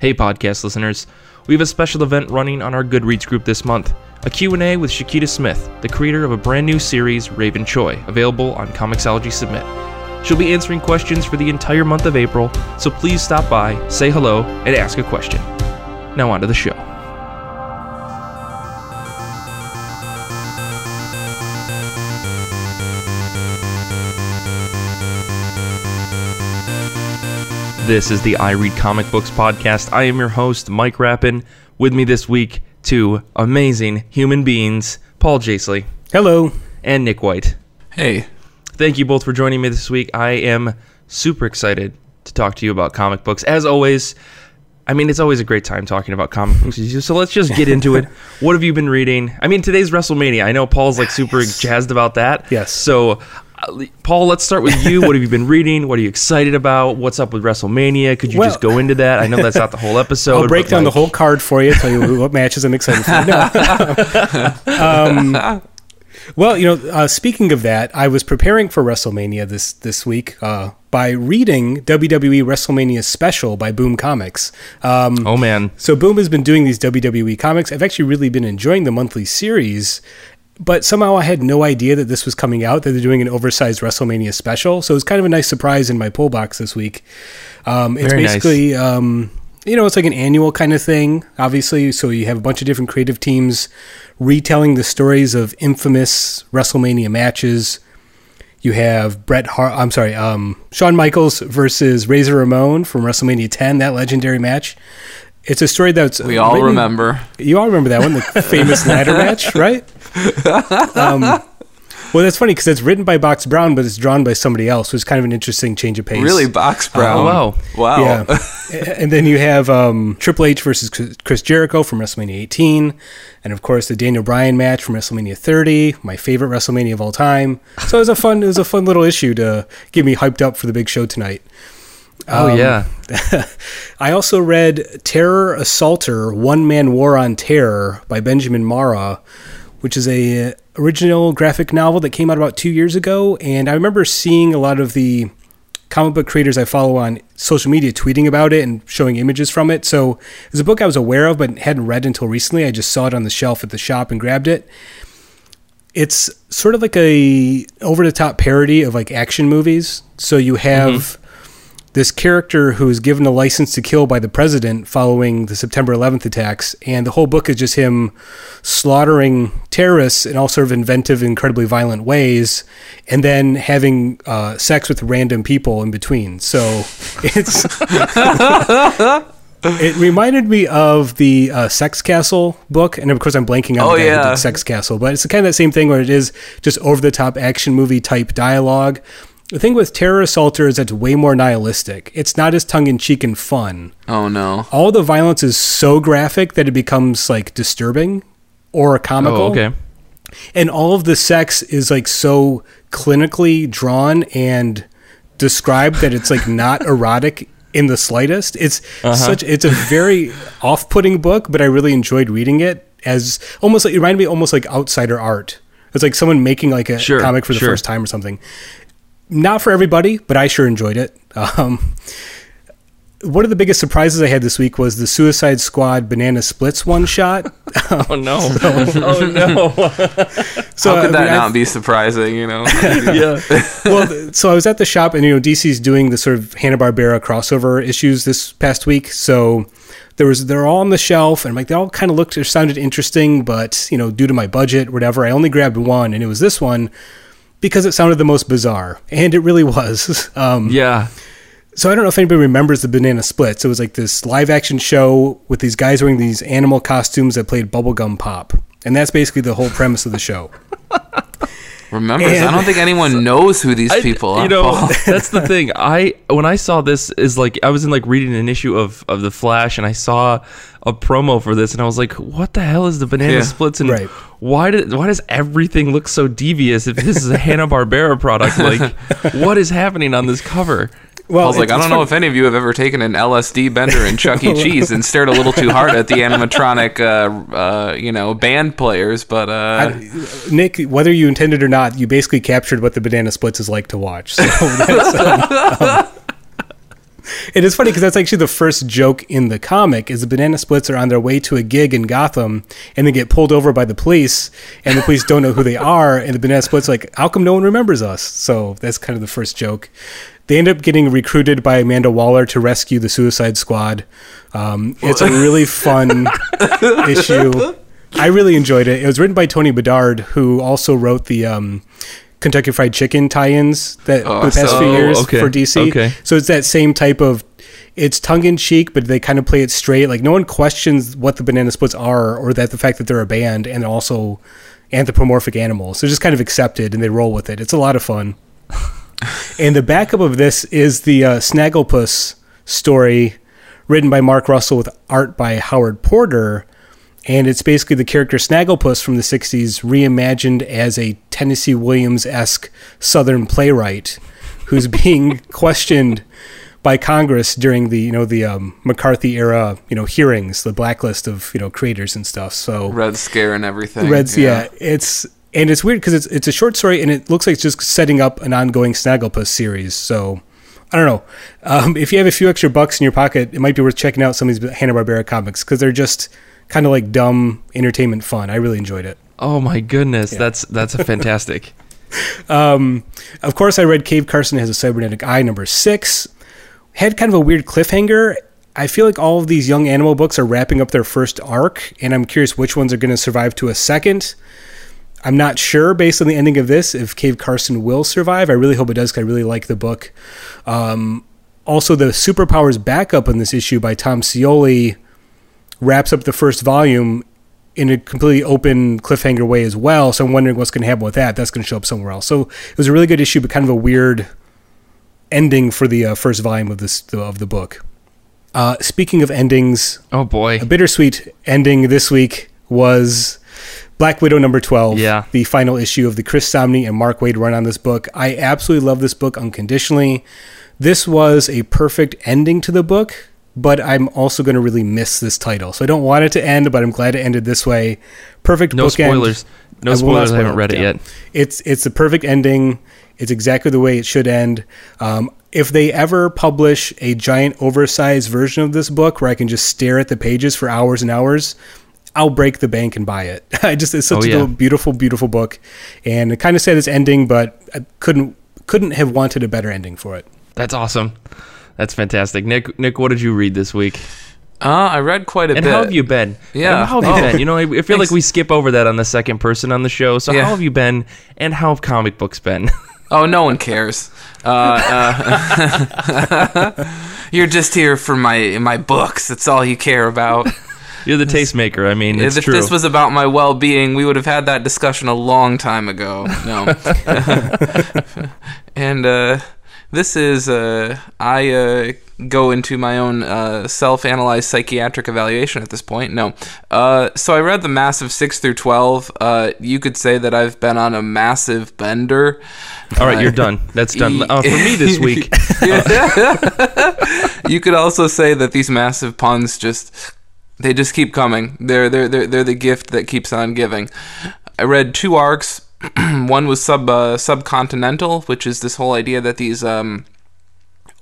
Hey podcast listeners, we have a special event running on our Goodreads group this month. A Q&A with Shakita Smith, the creator of a brand new series, Raven Choi, available on Comixology Submit. She'll be answering questions for the entire month of April, so please stop by, say hello, and ask a question. Now on to the show. This is the I Read Comic Books podcast. I am your host, Mike Rappin. With me this week, two amazing human beings, Paul Jasley Hello. and Nick White. Hey, Thank you both for joining me this week. I am super excited to talk to you about comic books. As always, I mean, it's always a great time talking about comic books. So let's just get into it. What have you been reading? I mean, today's WrestleMania. I know Paul's like super jazzed about that. Yes. So, Paul, let's start with you. What have you been reading? What are you excited about? What's up with WrestleMania? Could you Well- just go into that? I know that's not the whole episode. I'll break down like, the whole card for you, tell you what matches I'm excited for. No. um, well, you know, uh, speaking of that, I was preparing for WrestleMania this this week uh, by reading WWE WrestleMania Special by Boom Comics. Um, Oh man. So Boom has been doing these WWE comics. I've actually really been enjoying the monthly series, but somehow I had no idea that this was coming out. That they're doing an oversized WrestleMania special. So it was kind of a nice surprise in my pull box this week. Um, it's Very nice. basically, um, you know, it's like an annual kind of thing. Obviously, so you have a bunch of different creative teams retelling the stories of infamous WrestleMania matches. You have Bret Hart. I'm sorry, um, Shawn Michaels versus Razor Ramon from WrestleMania 10. That legendary match. It's a story that's we all written- remember. You all remember that one, the famous ladder match, right? Um, well, that's funny because it's written by Box Brown, but it's drawn by somebody else, which is kind of an interesting change of pace. Really, Box Brown. Oh, wow. Wow. Yeah. and then you have um, Triple H versus Chris Jericho from WrestleMania 18. And of course, the Daniel Bryan match from WrestleMania 30, my favorite WrestleMania of all time. So it was a fun, it was a fun little issue to get me hyped up for the big show tonight. Oh Um, yeah. I also read Terror Assaulter: One Man War on Terror by Benjamin Marra, which is a uh, original graphic novel that came out about two years ago. And I remember seeing a lot of the comic book creators I follow on social media tweeting about it and showing images from it. So it's a book I was aware of but hadn't read until recently. I just saw it on the shelf at the shop and grabbed it. It's sort of like a over the top parody of like action movies. So you have this character who is given a license to kill by the president following the September 11th attacks, and the whole book is just him slaughtering terrorists in all sort of inventive, incredibly violent ways, and then having uh, sex with random people in between. So it's. It reminded me of the uh, Sex Castle book, and of course I'm blanking on Oh, the yeah. Sex Castle, but it's kind of that same thing where it is just over the top action movie type dialogue. The thing with Terror Assaulter is that it's way more nihilistic. It's not as tongue in cheek and fun. Oh no. All the violence is so graphic that it becomes like disturbing or comical. Oh okay. And all of the sex is like so clinically drawn and described that it's like not erotic in the slightest. It's uh-huh. such it's a very off-putting book, but I really enjoyed reading it as almost like it reminded me almost like outsider art. It's like someone making like a Sure, comic for the sure. first time or something. Not for everybody, but I sure enjoyed it. Um, one of the biggest surprises I had this week was the Suicide Squad Banana Splits one shot. Oh no. oh no. So How could I that mean, I- not be surprising? You know. yeah. well, so I was at the shop, and you know, DC's doing the sort of Hanna Barbera crossover issues this past week. So there was they're all on the shelf, and I'm like they all kind of looked or sounded interesting, but you know, due to my budget, whatever, I only grabbed one, and it was this one because it sounded the most bizarre, and it really was. Um, Yeah. so I don't know if anybody remembers the Banana Splits. It was like this live action show with these guys wearing these animal costumes that played bubblegum pop. And that's basically the whole premise of the show. Remembers? And- I don't think anyone knows who these I- people are. You know, Paul. that's the thing. I when I saw this is like I was in like reading an issue of of the Flash and I saw a promo for this and I was like, what the hell is the banana Yeah. splits and Right. why did why does everything look so devious if this is a Hanna Barbera product? Like, what is happening on this cover? Well, I was like, I don't know if any of you have ever taken an LSD bender in Chuck E. Cheese and stared a little too hard at the animatronic, uh, uh, you know, band players, but uh, Nick, whether you intended or not, you basically captured what the banana splits is like to watch. So that's, um, um, It is funny because that's actually the first joke in the comic. Is the banana splits are on their way to a gig in Gotham and they get pulled over by the police, and the police don't know who they are, and the banana splits like, how come no one remembers us? So that's kind of the first joke. They end up getting recruited by Amanda Waller to rescue the Suicide Squad. Um, it's a really fun issue. I really enjoyed it. It was written by Tony Bedard, who also wrote the um, Kentucky Fried Chicken tie-ins that Oh, the past so- few years okay, for DC. okay. So it's that same type of. It's tongue in cheek, but they kind of play it straight. Like no one questions what the Banana Splits are, or that the fact that they're a band and also anthropomorphic animals. They're just kind of accepted and they roll with it. It's a lot of fun. and the backup of this is the uh, Snagglepuss story, written by Mark Russell with art by Howard Porter. And it's basically the character Snagglepuss from the 60s reimagined as a Tennessee Williams esque Southern playwright who's being questioned by Congress during the you know the um, McCarthy era you know hearings, the blacklist of you know creators and stuff. So Red Scare and everything. Reds, yeah. it's and it's weird because it's it's a short story and it looks like it's just setting up an ongoing Snagglepuss series. So I don't know. Um, if you have a few extra bucks in your pocket, it might be worth checking out some of these Hanna Barbera comics because they're just kind of like dumb entertainment fun. I really enjoyed it. Oh my goodness, that's that's a fantastic. Um, of course, I read Cave Carson has a cybernetic eye number six. Had kind of a weird cliffhanger. I feel like all of these young animal books are wrapping up their first arc, and I'm curious which ones are going to survive to a second. I'm not sure based on the ending of this if Cave Carson will survive. I really hope it does because I really like the book. Um, also, the superpowers backup in this issue by Tom Scioli wraps up the first volume in a completely open cliffhanger way as well. So I'm wondering what's going to happen with that. That's going to show up somewhere else. So it was a really good issue, but kind of a weird ending for the uh, first volume of this of the book. Uh, speaking of endings, Oh boy. a bittersweet ending this week was Black Widow number 12, Yeah. the final issue of the Chris Samnee and Mark Waid run on this book. I absolutely love this book unconditionally. This was a perfect ending to the book, but I'm also going to really miss this title. So I don't want it to end, but I'm glad it ended this way. Perfect No bookend. spoilers. No I spoilers. I haven't read it yeah. yet. It's it's the perfect ending. It's exactly the way it should end. Um, if they ever publish a giant oversized version of this book where I can just stare at the pages for hours and hours, I'll break the bank and buy it. I just it's such Oh, a beautiful, beautiful book, and it kind of said its ending, but I couldn't couldn't have wanted a better ending for it. That's awesome. That's fantastic. Nick, Nick, what did you read this week? Uh, I read quite a And bit. how have you been? Yeah. And how have you Oh. been? You know, I, I feel Thanks. like we skip over that on the second person on the show. So Yeah. how have you been? And how have comic books been? Oh, no one cares. Uh, uh, you're just here for my my books. That's all you care about. You're the tastemaker. I mean, it's if true. this was about my well-being, we would have had that discussion a long time ago. No. and uh, this is uh, I uh, go into my own uh, self-analyzed psychiatric evaluation at this point. No. Uh, so I read the massive six through twelve. Uh, you could say that I've been on a massive bender. All right, you're done. That's done. Uh, for me this week, you could also say that these massive puns just they just keep coming. They're they're they're, they're the gift that keeps on giving. I read two arcs. One was sub uh, subcontinental, which is this whole idea that these um,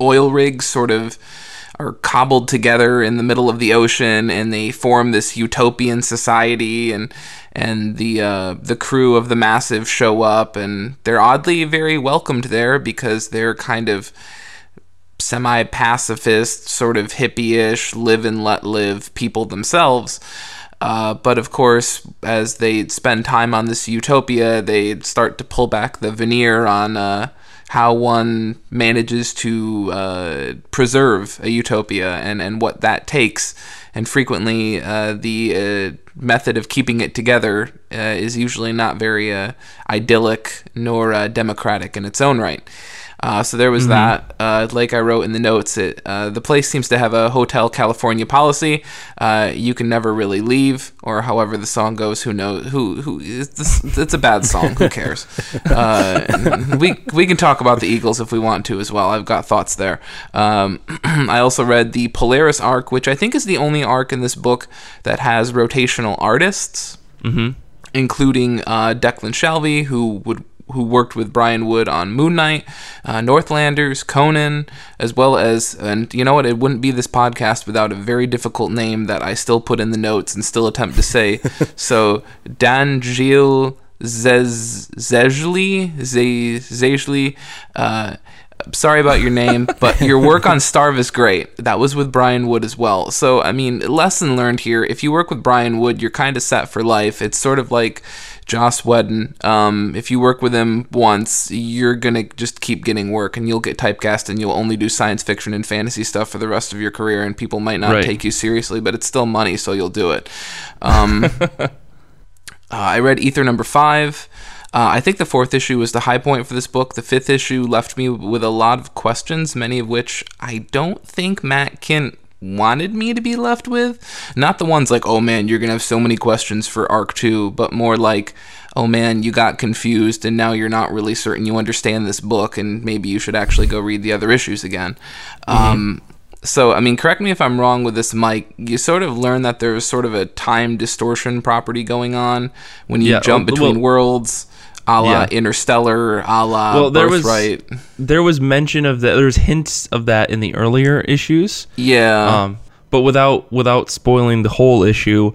oil rigs sort of are cobbled together in the middle of the ocean and they form this utopian society and and the uh, the crew of the massive show up and they're oddly very welcomed there because they're kind of semi pacifist, sort of hippie-ish, live and let live people themselves. Uh, but of course, as they spend time on this utopia, they start to pull back the veneer on uh, how one manages to uh, preserve a utopia and, and what that takes. And frequently, uh, the uh, method of keeping it together uh, is usually not very idyllic nor democratic in its own right. Uh, so there was Mm-hmm. that. Uh, like I wrote in the notes, it uh, the place seems to have a Hotel California policy. Uh, you can never really leave, or however the song goes. Who knows? Who who? It's, it's a bad song. Who cares? Uh, we we can talk about the Eagles if we want to as well. I've got thoughts there. Um, I also read the Polaris arc, which I think is the only arc in this book that has rotational artists Mm-hmm. including uh, Declan Shalvey, who would who worked with Brian Wood on Moon Knight, uh, Northlanders, Conan, as well as, and you know what, it wouldn't be this podcast without a very difficult name that I still put in the notes and still attempt to say. so, Dan Gilles Zejli, Zejli, uh, sorry about your name, but your work on Starve is great. That was with Brian Wood as well. So, I mean, lesson learned here. If you work with Brian Wood, you're kind of set for life. It's sort of like Joss Whedon. Um, if you work with him once, you're gonna just keep getting work, and you'll get typecast, and you'll only do science fiction and fantasy stuff for the rest of your career, and people might not Right. take you seriously, but it's still money, so you'll do it. Um, uh, I read Ether number five. Uh, I think the fourth issue was the high point for this book. The fifth issue left me with a lot of questions, many of which I don't think Matt Kindt wanted me to be left with. Not the ones like, oh man, you're going to have so many questions for Arc 2, but more like, oh man, you got confused and now you're not really certain you understand this book and maybe you should actually go read the other issues again. Um, so, I mean, correct me if I'm wrong with this, Mike. You sort of learn that there's sort of a time distortion property going on when you Yeah, jump between well- worlds, a la Yeah. Interstellar, a la Well, there was- There was mention of that. There was hints of that in the earlier issues. yeah. Um, but without without spoiling the whole issue,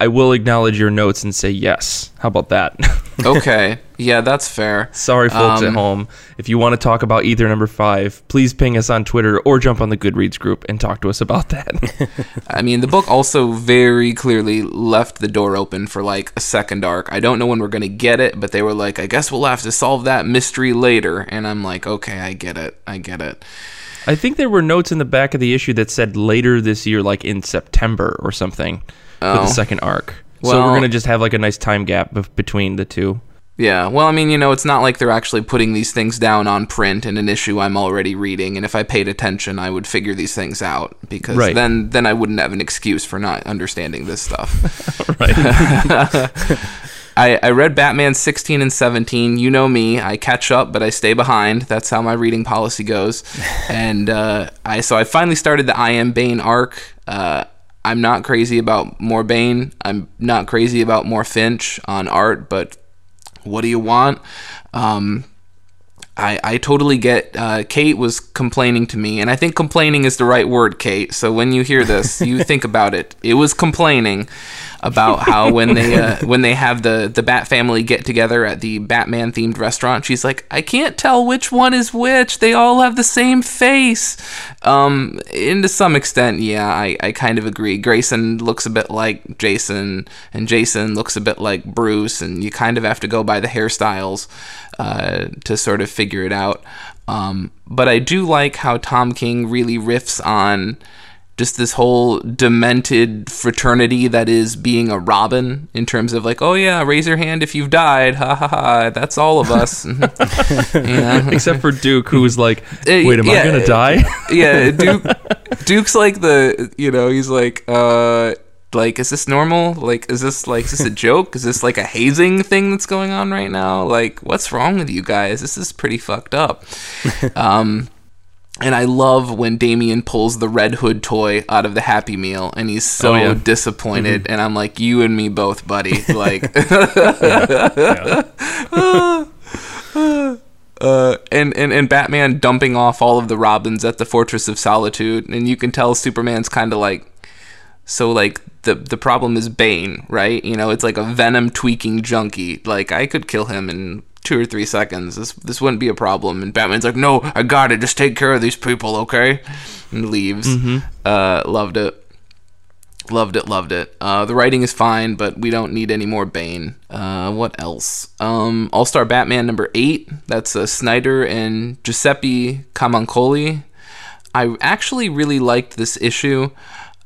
I will acknowledge your notes and say yes. How about that? okay. Yeah, that's fair. Sorry, folks at Um, home. If you want to talk about Ether number five, please ping us on Twitter or jump on the Goodreads group and talk to us about that. I mean, the book also very clearly left the door open for like a second arc. I don't know when we're going to get it, but they were like, I guess we'll have to solve that mystery later. And I'm like, okay, I get it. I get it. I think there were notes in the back of the issue that said later this year, like in September or something, for Oh. the second arc. so we're gonna just have like a nice time gap between the two. Yeah, well, I mean, you know, it's not like they're actually putting these things down on print in an issue I'm already reading, and if I paid attention, I would figure these things out because Right. then then I wouldn't have an excuse for not understanding this stuff. Right. I, I read Batman 16 and 17. You know me, I catch up, but I stay behind. That's how my reading policy goes. and uh, I so I finally started the I Am Bane arc. Uh, I'm not crazy about more Bane. I'm not crazy about more Finch on art, but what do you want? Um, I, I totally get. Uh, Kate was complaining to me, and I think complaining is the right word, Kate. So when you hear this, you think about it. It was complaining about how when they uh, when they have the the Bat family get together at the Batman themed restaurant, she's like, I can't tell which one is which. They all have the same face. Um, and to some extent, yeah, I, I kind of agree. Grayson looks a bit like Jason, and Jason looks a bit like Bruce, and you kind of have to go by the hairstyles uh, to sort of figure it out. Um, but I do like how Tom King really riffs on just this whole demented fraternity that is being a Robin in terms of like, oh yeah, raise your hand if you've died, ha ha ha, that's all of us. yeah. Except for Duke, who was like, Uh, "Wait, am yeah, I gonna die?" yeah, Duke. Duke's like the you know he's like uh like is this normal? Like is this like is this a joke? Is this like a hazing thing that's going on right now? Like what's wrong with you guys? This is pretty fucked up. Um. And I love when Damian pulls the Red Hood toy out of the Happy Meal, and he's so Oh, yeah. disappointed. And I'm like, "You and me both, buddy." Like, uh, and, and and Batman dumping off all of the Robins at the Fortress of Solitude, and you can tell Superman's kind of like, so like the the problem is Bane, right? You know, it's like a venom tweaking junkie. Like I could kill him in two or three seconds. This this wouldn't be a problem. And Batman's like, no, I got it. Just take care of these people, okay? And leaves. Uh, loved it. Loved it, loved it. Uh, the writing is fine, but we don't need any more Bane. Uh, what else? Um, All Star Batman number eight. That's uh, Snyder and Giuseppe Camuncoli. I actually really liked this issue,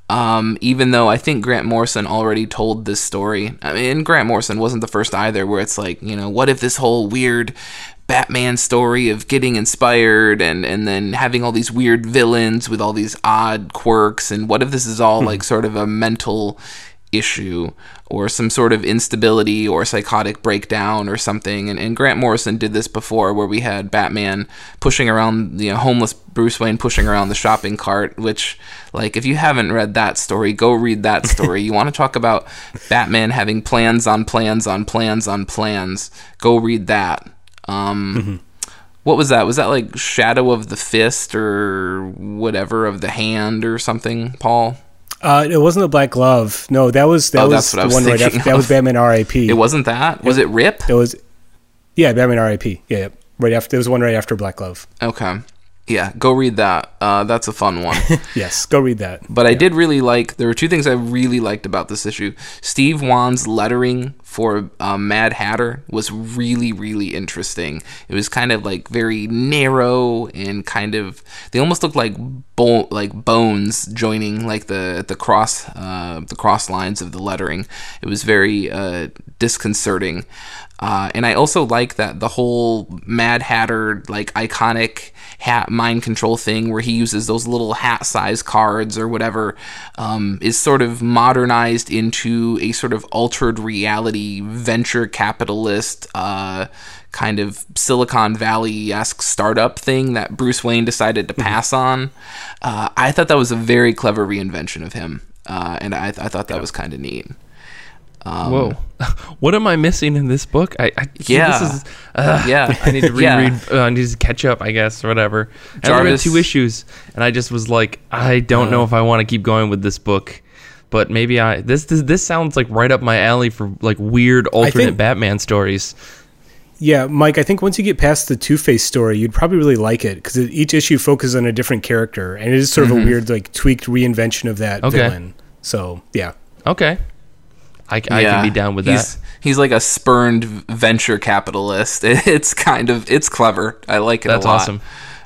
um, even though I think Grant Morrison already told this story. I mean, Grant Morrison wasn't the first either, where it's like, you know, what if this whole weird Batman story of getting inspired and, and then having all these weird villains with all these odd quirks, and what if this is all like sort of a mental issue or some sort of instability or psychotic breakdown or something. And, and Grant Morrison did this before where we had Batman pushing around, you know, homeless Bruce Wayne pushing around the shopping cart, which, like, if you haven't read that story, go read that story. you want to talk about Batman having plans on plans on plans on plans, go read that. Um, Mm-hmm. What was that? Was that like Shadow of the Fist or whatever of the Hand or something, Paul? Uh, it wasn't the Black Glove. No, that was that Oh, was that's what I the was one right after. That was. Batman R.I.P. It wasn't that? Was it Rip? It was. Yeah, Batman R.I.P. Yeah, yeah, right after. There was one right after Black Glove. Okay. Yeah, go read that. Uh, that's a fun one. Yes, go read that. But I did really like. There were two things I really liked about this issue. Steve Wands' lettering for uh, Mad Hatter was really, really interesting. It was kind of like very narrow and kind of. They almost looked like bo- like bones joining like the the cross uh, the cross lines of the lettering. It was very uh, disconcerting. Uh, and I also like that the whole Mad Hatter like iconic hat mind control thing where he uses those little hat size cards or whatever um, is sort of modernized into a sort of altered reality venture capitalist uh, kind of Silicon Valley esque startup thing that Bruce Wayne decided to pass on. Uh, I thought that was a very clever reinvention of him, uh, and I, I thought that was kind of neat. Um, Whoa, what am I missing in this book? I, I Yeah. this is, uh, Yeah. I need to Yeah. reread. Uh, I need to catch up, I guess, or whatever. I read two issues, and I just was like, I don't know if I want to keep going with this book. But maybe I this, this this sounds like right up my alley for like weird alternate think- Batman stories. Yeah, Mike. I think once you get past the Two Face story, you'd probably really like it because each issue focuses on a different character, and it is sort of a weird, like tweaked reinvention of that Okay. villain. So yeah, Okay, I, I Yeah, can be down with he's, that. He's like a spurned venture capitalist. It's kind of it's clever. I like it That's a lot. awesome.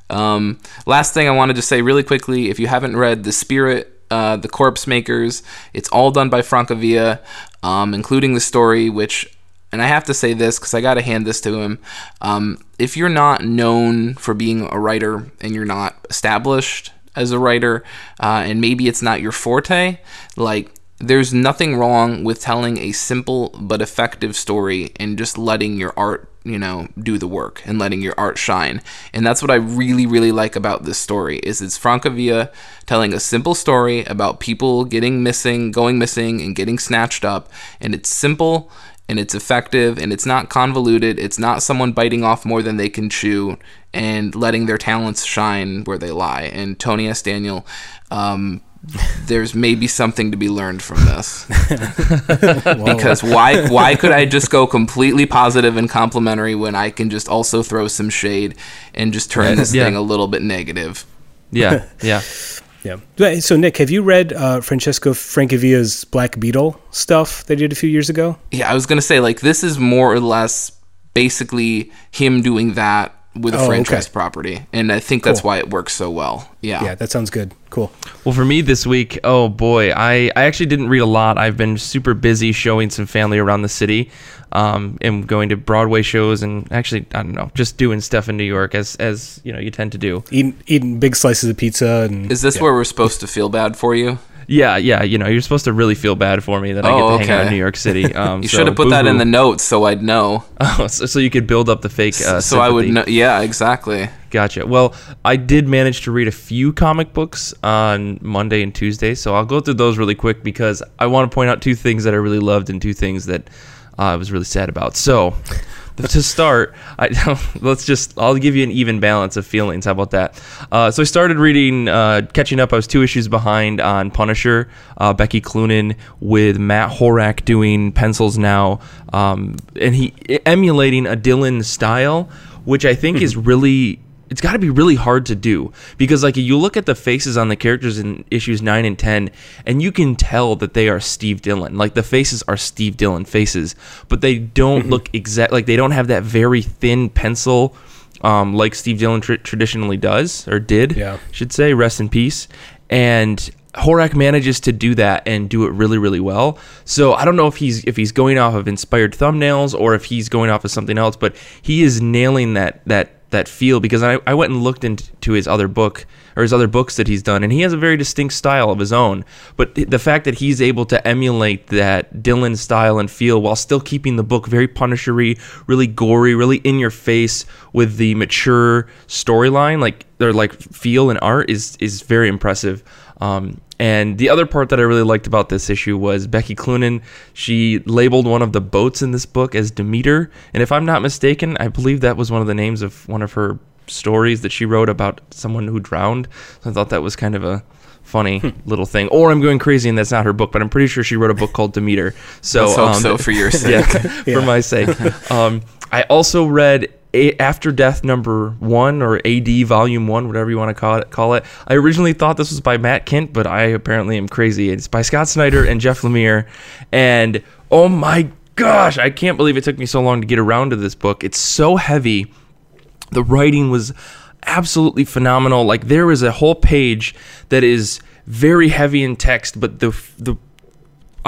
Um, last thing I wanted to say really quickly, if you haven't read The Spirit, uh, The Corpse Makers, it's all done by Francavilla, um, including the story, which, and I have to say this because I got to hand this to him. Um, if you're not known for being a writer and you're not established as a writer, uh, and maybe it's not your forte, like there's nothing wrong with telling a simple but effective story and just letting your art, you know, do the work and letting your art shine. And that's what I really, really like about this story is it's Francavilla telling a simple story about people getting missing, going missing, and getting snatched up. And it's simple and it's effective and it's not convoluted. It's not someone biting off more than they can chew and letting their talents shine where they lie. And Tony S. Daniel, um, there's maybe something to be learned from this because why why could I just go completely positive and complimentary when I can just also throw some shade and just turn this Yeah. thing a little bit negative? Yeah, yeah. yeah. So Nick, have you read uh, Francesco Francavilla's Black Beetle stuff they did a few years ago? Yeah, I was gonna say like this is more or less basically him doing that with a Oh, okay. franchise property, and I think that's Cool. why it works so well. Yeah, Yeah, that sounds good. Cool. Well, for me this week, oh boy, I, I actually didn't read a lot. I've been super busy showing some family around the city, um, and going to Broadway shows, and actually, I don't know, just doing stuff in New York as as you know you tend to do. Eating eating big slices of pizza and Is this yeah. where we're supposed to feel bad for you? Yeah, yeah, you know, you're supposed to really feel bad for me that I get Oh, to hang out in. New York City. Um, You so should have put that in the notes so I'd know. Oh, so, so you could build up the fake. Uh, so I would know. Yeah, exactly. Gotcha. Well, I did manage to read a few comic books on Monday and Tuesday, so I'll go through those really quick because I want to point out two things that I really loved and two things that uh, I was really sad about. So, to start, I, let's just I'll give you an even balance of feelings. How about that? Uh, so I started reading, uh, catching up. I was two issues behind on Punisher. Uh, Becky Cloonan with Matt Horak doing pencils now, um, and he emulating a Dillon style, which I think is really it's got to be really hard to do. Because like you look at the faces on the characters in issues 9 and 10 and you can tell that they are Steve Dillon. Like the faces are Steve Dillon faces but they don't look exact like they don't have that very thin pencil um, like Steve Dillon tr- traditionally does or did Yeah. should say. Rest in peace. And Horak manages to do that and do it really really well. So I don't know if he's if he's going off of inspired thumbnails or if he's going off of something else, but he is nailing that that that feel because I, I went and looked into his other book or his other books that he's done and he has a very distinct style of his own. But the fact that he's able to emulate that Dillon style and feel while still keeping the book very punishery, really gory, really in your face with the mature storyline, like or like feel and art is is very impressive. Um, And the other part that I really liked about this issue was Becky Cloonan. She labeled one of the boats in this book as Demeter, and if I'm not mistaken, I believe that was one of the names of one of her stories that she wrote about someone who drowned. So I thought that was kind of a funny Hmm. little thing. Or I'm going crazy and that's not her book, but I'm pretty sure she wrote a book called Demeter. So um, so for your sake. yeah, for my sake. Um, I also read a- After Death number one or AD volume one, whatever you want to call it. Call it. I originally thought this was by Matt Kindt, but I apparently am crazy. It's by Scott Snyder and Jeff Lemire, and oh my gosh, I can't believe it took me so long to get around to this book. It's so heavy. The writing was absolutely phenomenal. Like there is a whole page that is very heavy in text, but the the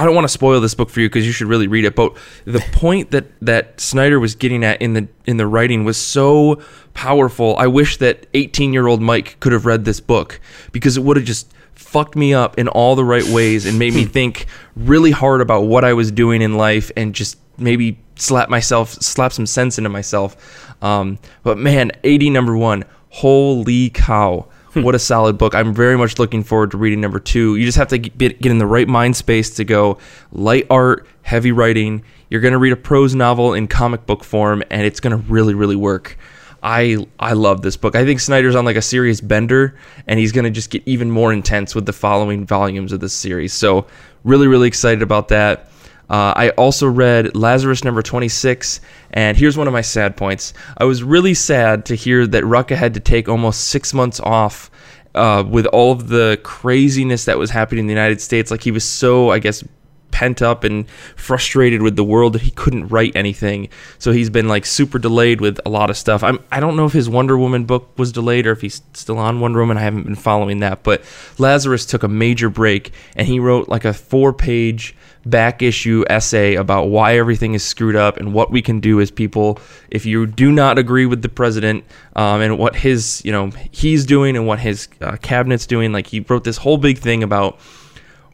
I don't want to spoil this book for you because you should really read it. But the point that that Snyder was getting at in the in the writing was so powerful. I wish that 18 year old Mike could have read this book because it would have just fucked me up in all the right ways and made me think really hard about what I was doing in life and just maybe slap myself, slap some sense into myself. Um, but man, AD number one, holy cow Hmm. what a solid book. I'm very much looking forward to reading number two. You just have to get, get in the right mind space to go light art, heavy writing. You're going to read a prose novel in comic book form, and it's going to really, really work. I I love this book. I think Snyder's on like a serious bender, and he's going to just get even more intense with the following volumes of this series. So really, really excited about that. Uh, I also read Lazarus number 26, and here's one of my sad points. I was really sad to hear that Rucka had to take almost six months off uh, with all of the craziness that was happening in the United States. Like he was so, I guess, pent up and frustrated with the world that he couldn't write anything. So he's been like super delayed with a lot of stuff. I'm I don't know if his Wonder Woman book was delayed or if he's still on Wonder Woman. I haven't been following that, but Lazarus took a major break and he wrote like a four-page back issue essay about why everything is screwed up and what we can do as people if you do not agree with the president um, and what his you know he's doing and what his uh, cabinet's doing like he wrote this whole big thing about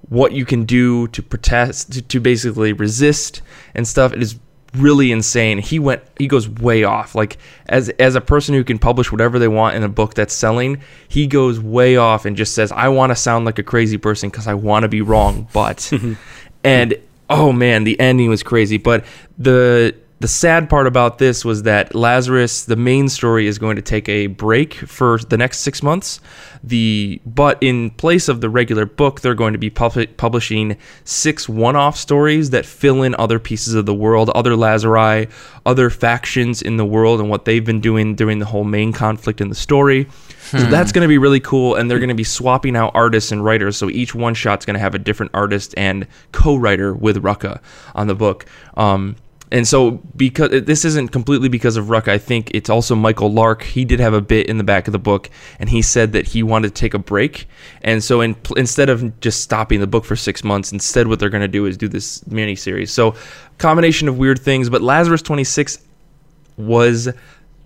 what you can do to protest to, to basically resist and stuff it is really insane. He went he goes way off. Like as as a person who can publish whatever they want in a book that's selling he goes way off and just says i want to sound like a crazy person because i want to be wrong but and oh man the ending was crazy. But the the sad part about this was that Lazarus, the main story, is going to take a break for the next six months. The but in place of the regular book, they're going to be pub- publishing six one-off stories that fill in other pieces of the world, other Lazari, other factions in the world, and what they've been doing during the whole main conflict in the story. So that's going to be really cool, and they're going to be swapping out artists and writers. So each one shot's going to have a different artist and co-writer with Rucka on the book. Um, and so because this isn't completely because of Ruck, I think it's also Michael Lark. He did have a bit in the back of the book, and he said that he wanted to take a break. And so in, instead of just stopping the book for six months, instead what they're going to do is do this mini series. So combination of weird things, but Lazarus twenty six was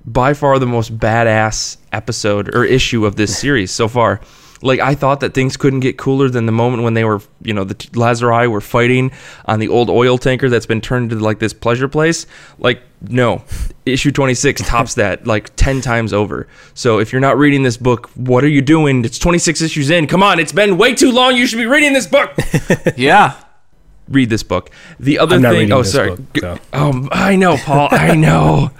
by far the most badass episode or issue of this series so far. Like I thought that things couldn't get cooler than the moment when they were, you know, the t- Lazari were fighting on the old oil tanker that's been turned into like this pleasure place. Like no, issue 26 tops that like 10 times over. So if you're not reading this book, what are you doing? It's 26 issues in. Come on, it's been way too long. You should be reading this book. Yeah. Read this book. The other I'm not thing, oh this sorry. book, so. Um, I know, Paul. I know,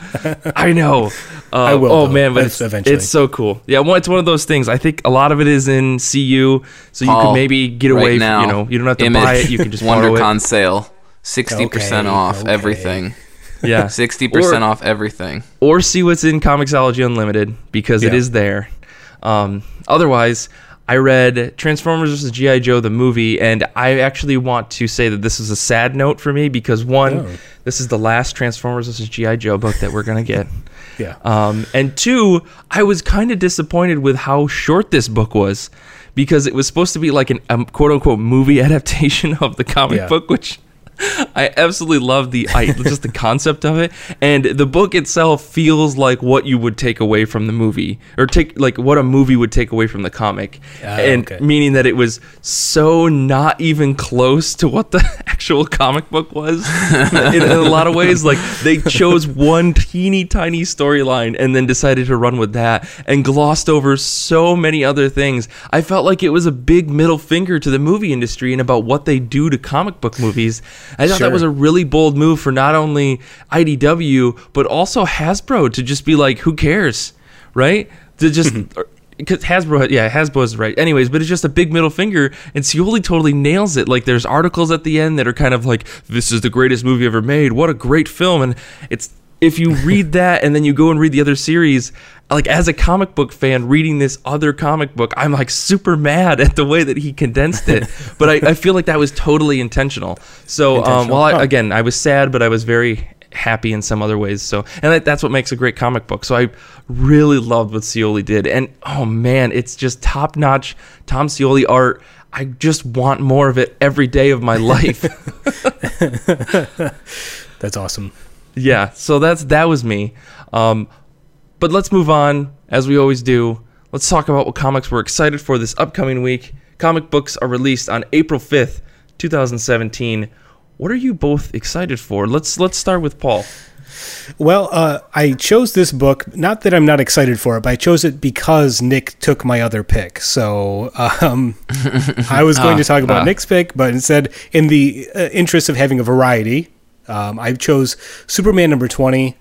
I know. Uh, I will, Oh though, man, but it's, eventually. it's so cool. Yeah, well, it's one of those things. I think a lot of it is in CU, so you Paul, can maybe get right away. now, from, you know, you don't have to Image, buy it. You can just borrow it. WonderCon sale. 60% Okay, off okay. everything. Yeah, 60% off everything. or see what's in Comixology Unlimited because it Yeah. is there. Um, otherwise, I read Transformers vs. GI Joe the movie, and I actually want to say that this is a sad note for me because one, Oh. this is the last Transformers vs. GI Joe book that we're gonna get. Yeah. Um, and two, I was kind of disappointed with how short this book was because it was supposed to be like an um, quote unquote movie adaptation of the comic Yeah. book, which I absolutely love the I, just the concept of it, and the book itself feels like what you would take away from the movie, or take like what a movie would take away from the comic, Ah, and okay. meaning that it was so not even close to what the actual comic book was in, in a lot of ways. Like they chose one teeny tiny storyline and then decided to run with that and glossed over so many other things. I felt like it was a big middle finger to the movie industry and about what they do to comic book movies. I thought Sure. that was a really bold move for not only IDW but also Hasbro to just be like, who cares, right? To just. Mm-hmm. Because Hasbro, yeah, Hasbro is right. Anyways, but it's just a big middle finger, and Scioli totally nails it. Like, there's articles at the end that are kind of like, "This is the greatest movie ever made. What a great film!" And it's if you read that and then you go and read the other series, like as a comic book fan reading this other comic book, I'm like super mad at the way that he condensed it. but I, I feel like that was totally intentional. So, um, while I, again, I was sad, but I was very happy in some other ways. So, and that, that's what makes a great comic book. So, I really loved what Scioli did, and oh man, it's just top notch Tom Scioli art. I just want more of it every day of my life. That's awesome. yeah, so that's that was me. Um, but let's move on, as we always do. Let's talk about what comics we're excited for this upcoming week. Comic books are released on April fifth, two thousand seventeen. What are you both excited for? Let's let's start with Paul. Well, uh, I chose this book, not that I'm not excited for it, but I chose it because Nick took my other pick. So um, I was going to talk about ah. Nick's pick, but instead, in the uh, interest of having a variety, um, I chose Superman number 20.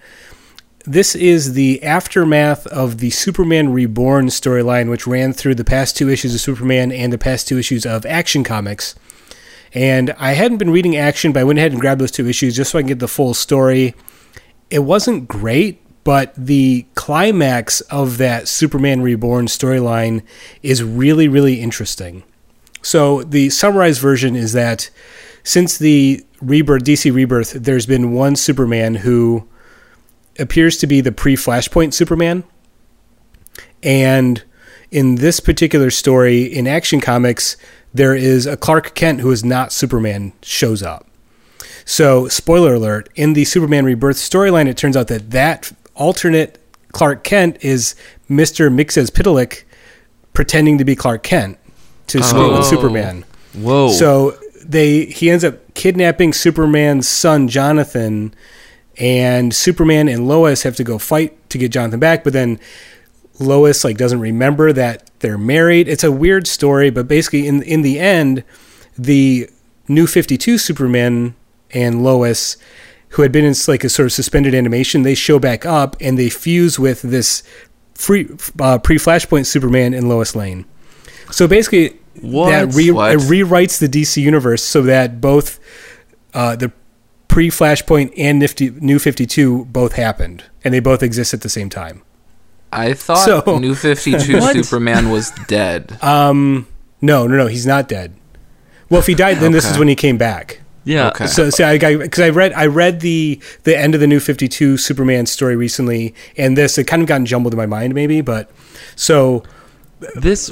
This is the aftermath of the Superman Reborn storyline, which ran through the past two issues of Superman and the past two issues of Action Comics. And I hadn't been reading Action, but I went ahead and grabbed those two issues just so I can get the full story it wasn't great, but the climax of that Superman Reborn storyline is really, really interesting. So the summarized version is that since the rebirth, DC Rebirth, there's been one Superman who appears to be the pre-Flashpoint Superman, and in this particular story in Action Comics, there is a Clark Kent who is not Superman shows up. So, spoiler alert, in the Superman Rebirth storyline, it turns out that that alternate Clark Kent is Mr. Mixes pretending to be Clark Kent to Oh. with Superman. Whoa. So they he ends up kidnapping Superman's son Jonathan, and Superman and Lois have to go fight to get Jonathan back. But then Lois like doesn't remember that they're married. It's a weird story, but basically in in the end, the new Fifty Two Superman and Lois, who had been in like a sort of suspended animation, they show back up and they fuse with this free uh, pre Flashpoint Superman and Lois Lane. So basically, What? that re- rewrites the DC universe so that both uh, the pre Flashpoint and Nifty, New Fifty Two both happened, and they both exist at the same time. I thought So- New 52 Superman was dead. Um, no, no, no, he's not dead. Well, if he died, then this is when he came back. yeah. Okay. So, so I because I read I read the the end of the New Fifty Two Superman story recently, and this it kind of gotten jumbled in my mind, maybe, but so This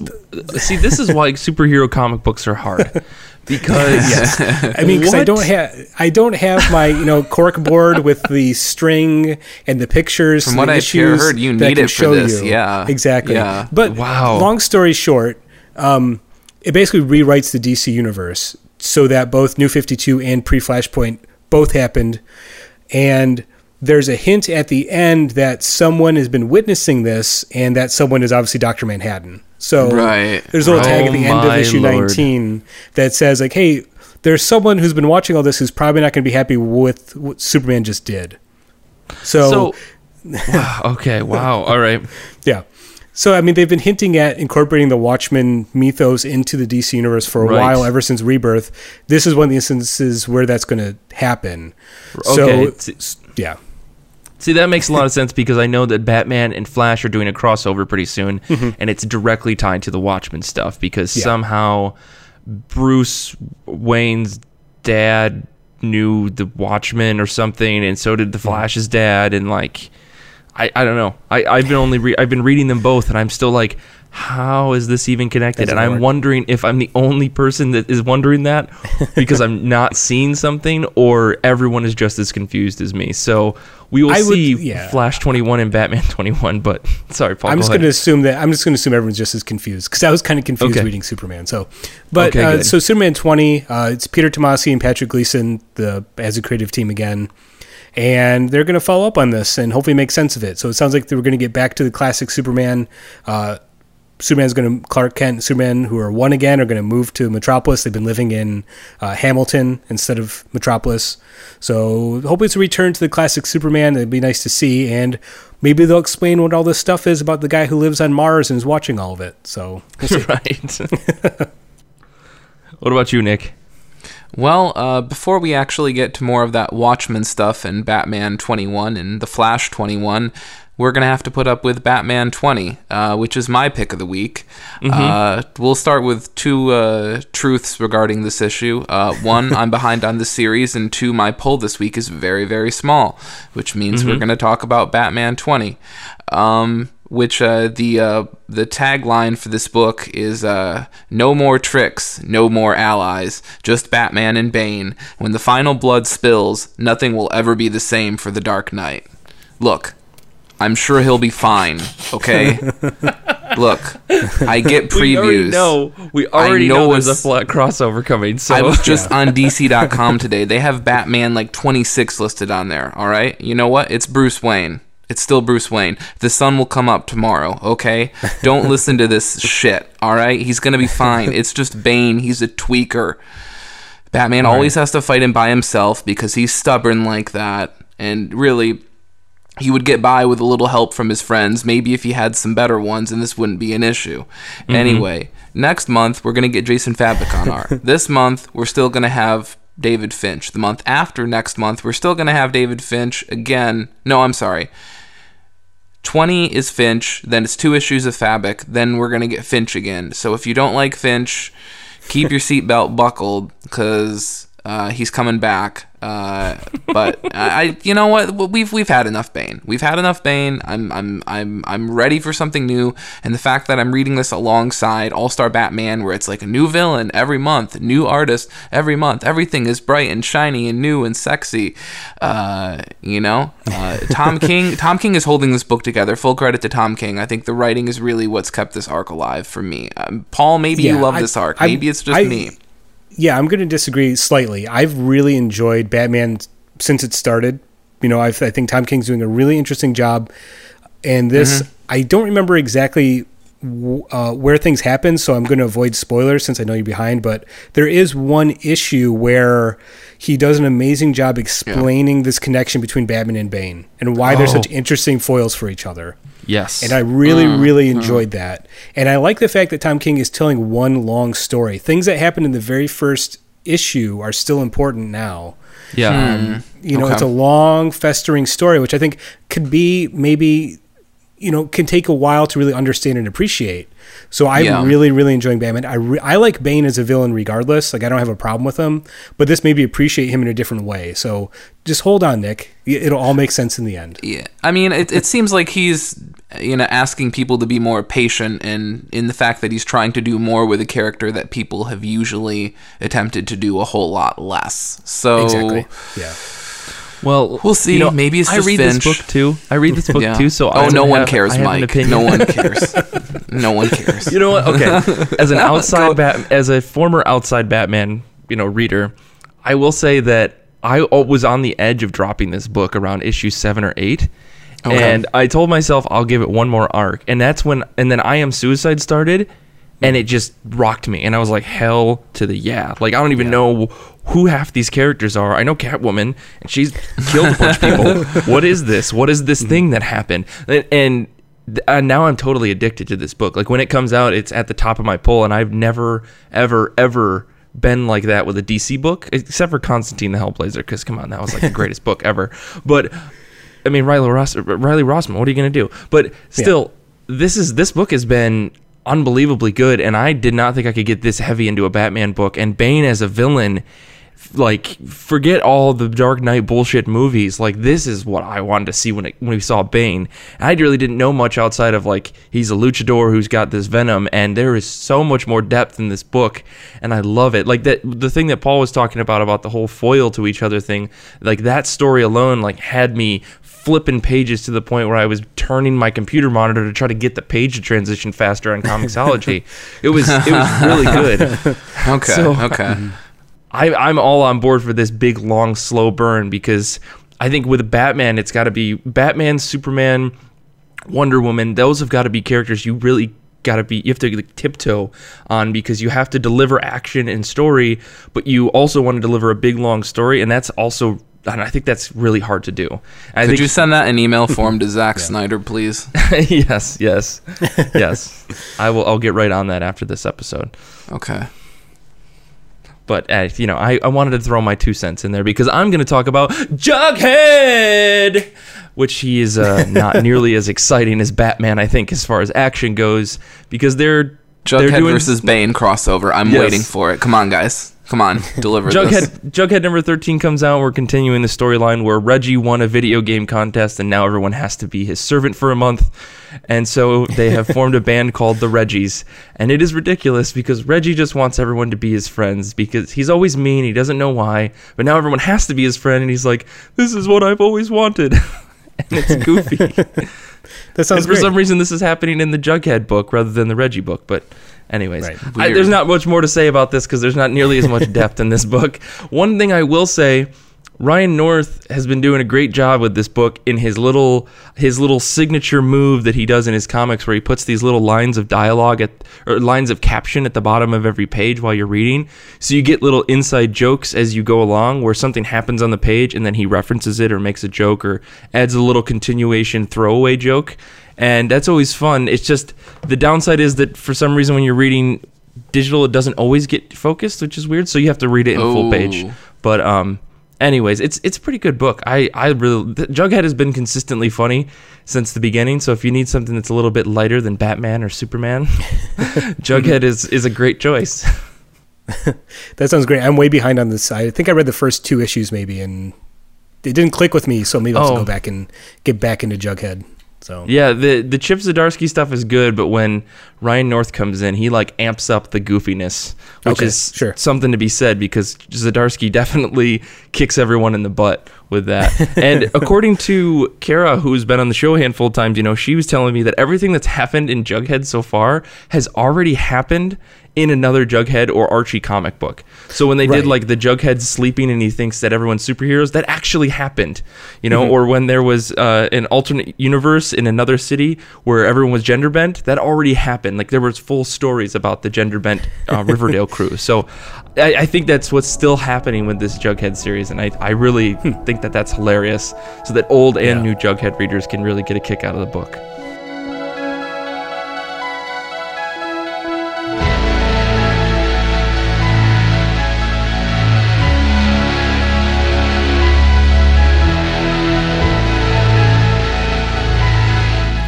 see, this is why superhero comic books are hard because I mean, because I don't have I don't have my you know cork board with the string and the pictures. From and what I've issues heard, you need can it for show this, you. yeah. exactly. Yeah. But Wow. Long story short, um, it basically rewrites the DC universe so that both New Fifty Two and Pre Flashpoint both happened, and there's a hint at the end that someone has been witnessing this, and that someone is obviously Doctor Manhattan. So Right. there's a little tag Oh at the end of oh issue Lord. 19 that says like, "Hey, there's someone who's been watching all this who's probably not going to be happy with what Superman just did." So, so wow, okay, wow, all right. yeah. So I mean, they've been hinting at incorporating the Watchmen mythos into the DC universe for a Right. while, ever since Rebirth. This is one of the instances where that's going to happen. Okay, So see- yeah, See, that makes a lot of sense because I know that Batman and Flash are doing a crossover pretty soon, mm-hmm. and it's directly tied to the Watchmen stuff because Yeah. somehow Bruce Wayne's dad knew the Watchmen or something, and so did the mm-hmm. Flash's dad, and like. I, I don't know. I, I've been only re- I've been reading them both, and I'm still like, how is this even connected? Doesn't and I'm work. wondering if I'm the only person that is wondering that because I'm not seeing something, or everyone is just as confused as me. So we will I would- see yeah. Flash 21 and Batman 21. But sorry, Paul. I'm go just going to assume that I'm just going to assume everyone's just as confused because I was kind of confused Okay. reading Superman. So, but Okay, uh, so Superman 20, uh, it's Peter Tomasi and Patrick Gleason, the as a creative team again, and they're going to follow up on this and hopefully make sense of it. So it sounds like they we're going to get back to the classic Superman. Uh, Superman's going to Clark Kent, and Superman, who are one again, are going to move to Metropolis. They've been living in uh, Hamilton instead of Metropolis, so hopefully it's a return to the classic Superman. It'd be nice to see, and maybe they'll explain what all this stuff is about the guy who lives on Mars and is watching all of it. So we'll right. what about you, Nick? Well, uh, before we actually get to more of that Watchmen stuff and Batman 21 and The Flash 21, we're going to have to put up with Batman 20, uh, which is my pick of the week. Uh, we'll start with two uh, truths regarding this issue. Uh, one, I'm behind on the series, and two, my pull this week is very, very small, which means we're going to talk about Batman 20. Um, which uh, the uh, the tagline for this book is uh, "No more tricks, no more allies, just Batman and Bane. When the final blood spills, nothing will ever be the same for the Dark Knight." Look, I'm sure he'll be fine. Okay. Look, I get previews. We already know. We already know know, there's a flat crossover coming. So I was just on DC.com today. They have Batman like 26 listed on there. All right. You know what? It's Bruce Wayne. It's still Bruce Wayne. The sun will come up tomorrow, okay? Don't listen to this shit, all right? He's going to be fine. It's just Bane. He's a tweaker. Batman always has to fight him by himself because he's stubborn like that. And really, he would get by with a little help from his friends, maybe if he had some better ones, and this wouldn't be an issue. Mm-hmm. Anyway, next month we're gonna get Jason Fabok on art. this month we're still gonna have David Finch. The month after next month we're still gonna have David Finch again. No, I'm sorry. 20 is Finch, then it's two issues of Fabok, then we're gonna get Finch again. So if you don't like Finch, keep your seatbelt buckled because uh, he's coming back. Uh, but I, you know what? We've we've had enough Bane. We've had enough Bane. I'm I'm I'm I'm ready for something new. And the fact that I'm reading this alongside All Star Batman, where it's like a new villain every month, new artist every month, everything is bright and shiny and new and sexy. Uh, you know, uh, Tom King. Tom King is holding this book together. Full credit to Tom King. I think the writing is really what's kept this arc alive for me. Um, Paul, maybe you love I- this arc. I- Maybe it's just I- me. Yeah, I'm going to disagree slightly. I've really enjoyed Batman since it started. You know, I've, I think Tom King's doing a really interesting job. And this, Mm-hmm. I don't remember exactly uh, where things happen, so I'm going to avoid spoilers since I know you're behind. But there is one issue where he does an amazing job explaining this connection between Batman and Bane and why they're Oh. such interesting foils for each other. yes, And I really, mm. really mm. enjoyed that. And I like the fact that Tom King is telling one long story. Things that happened in the very first issue are still important now. yeah. Um, mm. You know, Okay. it's a long, festering story, which I think could be maybe, you know, can take a while to really understand and appreciate. So I'm Yeah. really, really enjoying Batman. I, re- I like Bane as a villain regardless. Like, I don't have a problem with him, but this made me appreciate him in a different way. So just hold on, Nick. It- It'll all make sense in the end. Yeah, I mean, it, it seems like he's you know asking people to be more patient, and in the fact that he's trying to do more with a character that people have usually attempted to do a whole lot less. So Exactly. Yeah. Well, We'll see. You know, Maybe it's I read Finch. this book too. I read this book yeah. too. So oh, I no one have- cares, I Mike. No one cares. no one cares. You know what? Okay, as an outside bat, as a former outside Batman, you know, reader, I will say that I was on the edge of dropping this book around issue seven or eight, Okay. and I told myself I'll give it one more arc, and that's when, and then I Am Suicide started, and it just rocked me, and I was like, hell to the yeah! Like I don't even know who half these characters are. I know Catwoman, and she's killed a bunch of people. What is this? What is this thing that happened? And, and uh, now I'm totally addicted to this book. Like when it comes out, it's at the top of my pull, and I've never, ever, ever been like that with a DC book, except for Constantine the Hellblazer. Because come on, that was like the greatest book ever. But I mean, Riley Ross, Riley Rossmo. What are you gonna do? But still, this is this book has been unbelievably good, and I did not think I could get this heavy into a Batman book. And Bane as a villain like forget all the Dark Knight bullshit movies. Like this is what I wanted to see when it, when we saw Bane. I really didn't know much outside of like he's a luchador who's got this venom, and there is so much more depth in this book, and I love it. Like that the thing that Paul was talking about about the whole foil to each other thing. Like that story alone, like had me flipping pages to the point where I was turning my computer monitor to try to get the page to transition faster on Comixology. it was it was really good. Okay. So- okay. I, I'm all on board for this big, long, slow burn because I think with Batman, it's got to be Batman, Superman, Wonder Woman. Those have got to be characters you really got to be. You have to like, tiptoe on because you have to deliver action and story, but you also want to deliver a big, long story, and that's also. And I think that's really hard to do. I Could think you send that in email form to Zack Snyder, please? yes, yes, yes. I will. I'll get right on that after this episode. Okay. But uh, you know, I, I wanted to throw my two cents in there because I'm going to talk about Jughead, which he is uh, not nearly as exciting as Batman, I think, as far as action goes, because they're they're Jughead doing versus Bane crossover. I'm Yes. waiting for it. Come on, guys. Come on, deliver this. Jughead. Jughead number thirteen comes out. We're continuing the storyline where Reggie won a video game contest, and now everyone has to be his servant for a month. And so they have formed a band called the Reggies, and it is ridiculous because Reggie just wants everyone to be his friends because he's always mean. He doesn't know why, but now everyone has to be his friend, and he's like, "This is what I've always wanted," and it's goofy. That sounds and for great. some reason, this is happening in the Jughead book rather than the Reggie book. But, anyways, Right. I, there's not much more to say about this because there's not nearly as much depth in this book. One thing I will say. Ryan North has been doing a great job with this book in his little his little signature move that he does in his comics where he puts these little lines of dialogue at or lines of caption at the bottom of every page while you're reading. So you get little inside jokes as you go along where something happens on the page and then he references it or makes a joke or adds a little continuation throwaway joke and that's always fun. It's just the downside is that for some reason when you're reading digital, it doesn't always get focused, which is weird. So you have to read it in full page. Oh. But um, anyways, it's it's a pretty good book. I I really Jughead has been consistently funny since the beginning. So if you need something that's a little bit lighter than Batman or Superman, Jughead is is a great choice. That sounds great. I'm way behind on this. Side. I think I read the first two issues maybe, and it didn't click with me. So maybe I'll have to Oh. go back and get back into Jughead. So Yeah, the the Chip Zdarsky stuff is good, but when Ryan North comes in, he like amps up the goofiness, which Okay, is sure. something to be said because Zdarsky definitely kicks everyone in the butt with that. and according to Kara, who's been on the show a handful of times, you know, she was telling me that everything that's happened in Jughead so far has already happened in another Jughead or Archie comic book. So when they Right. did like the Jughead sleeping and he thinks that everyone's superheroes, that actually happened, you Mm-hmm. know. Or when there was uh, an alternate universe in another city where everyone was gender bent, that already happened. Like there was full stories about the gender bent uh, Riverdale crew. So I, I think that's what's still happening with this Jughead series, and I I really think that that's hilarious. So that old and Hmm. Yeah. new Jughead readers can really get a kick out of the book.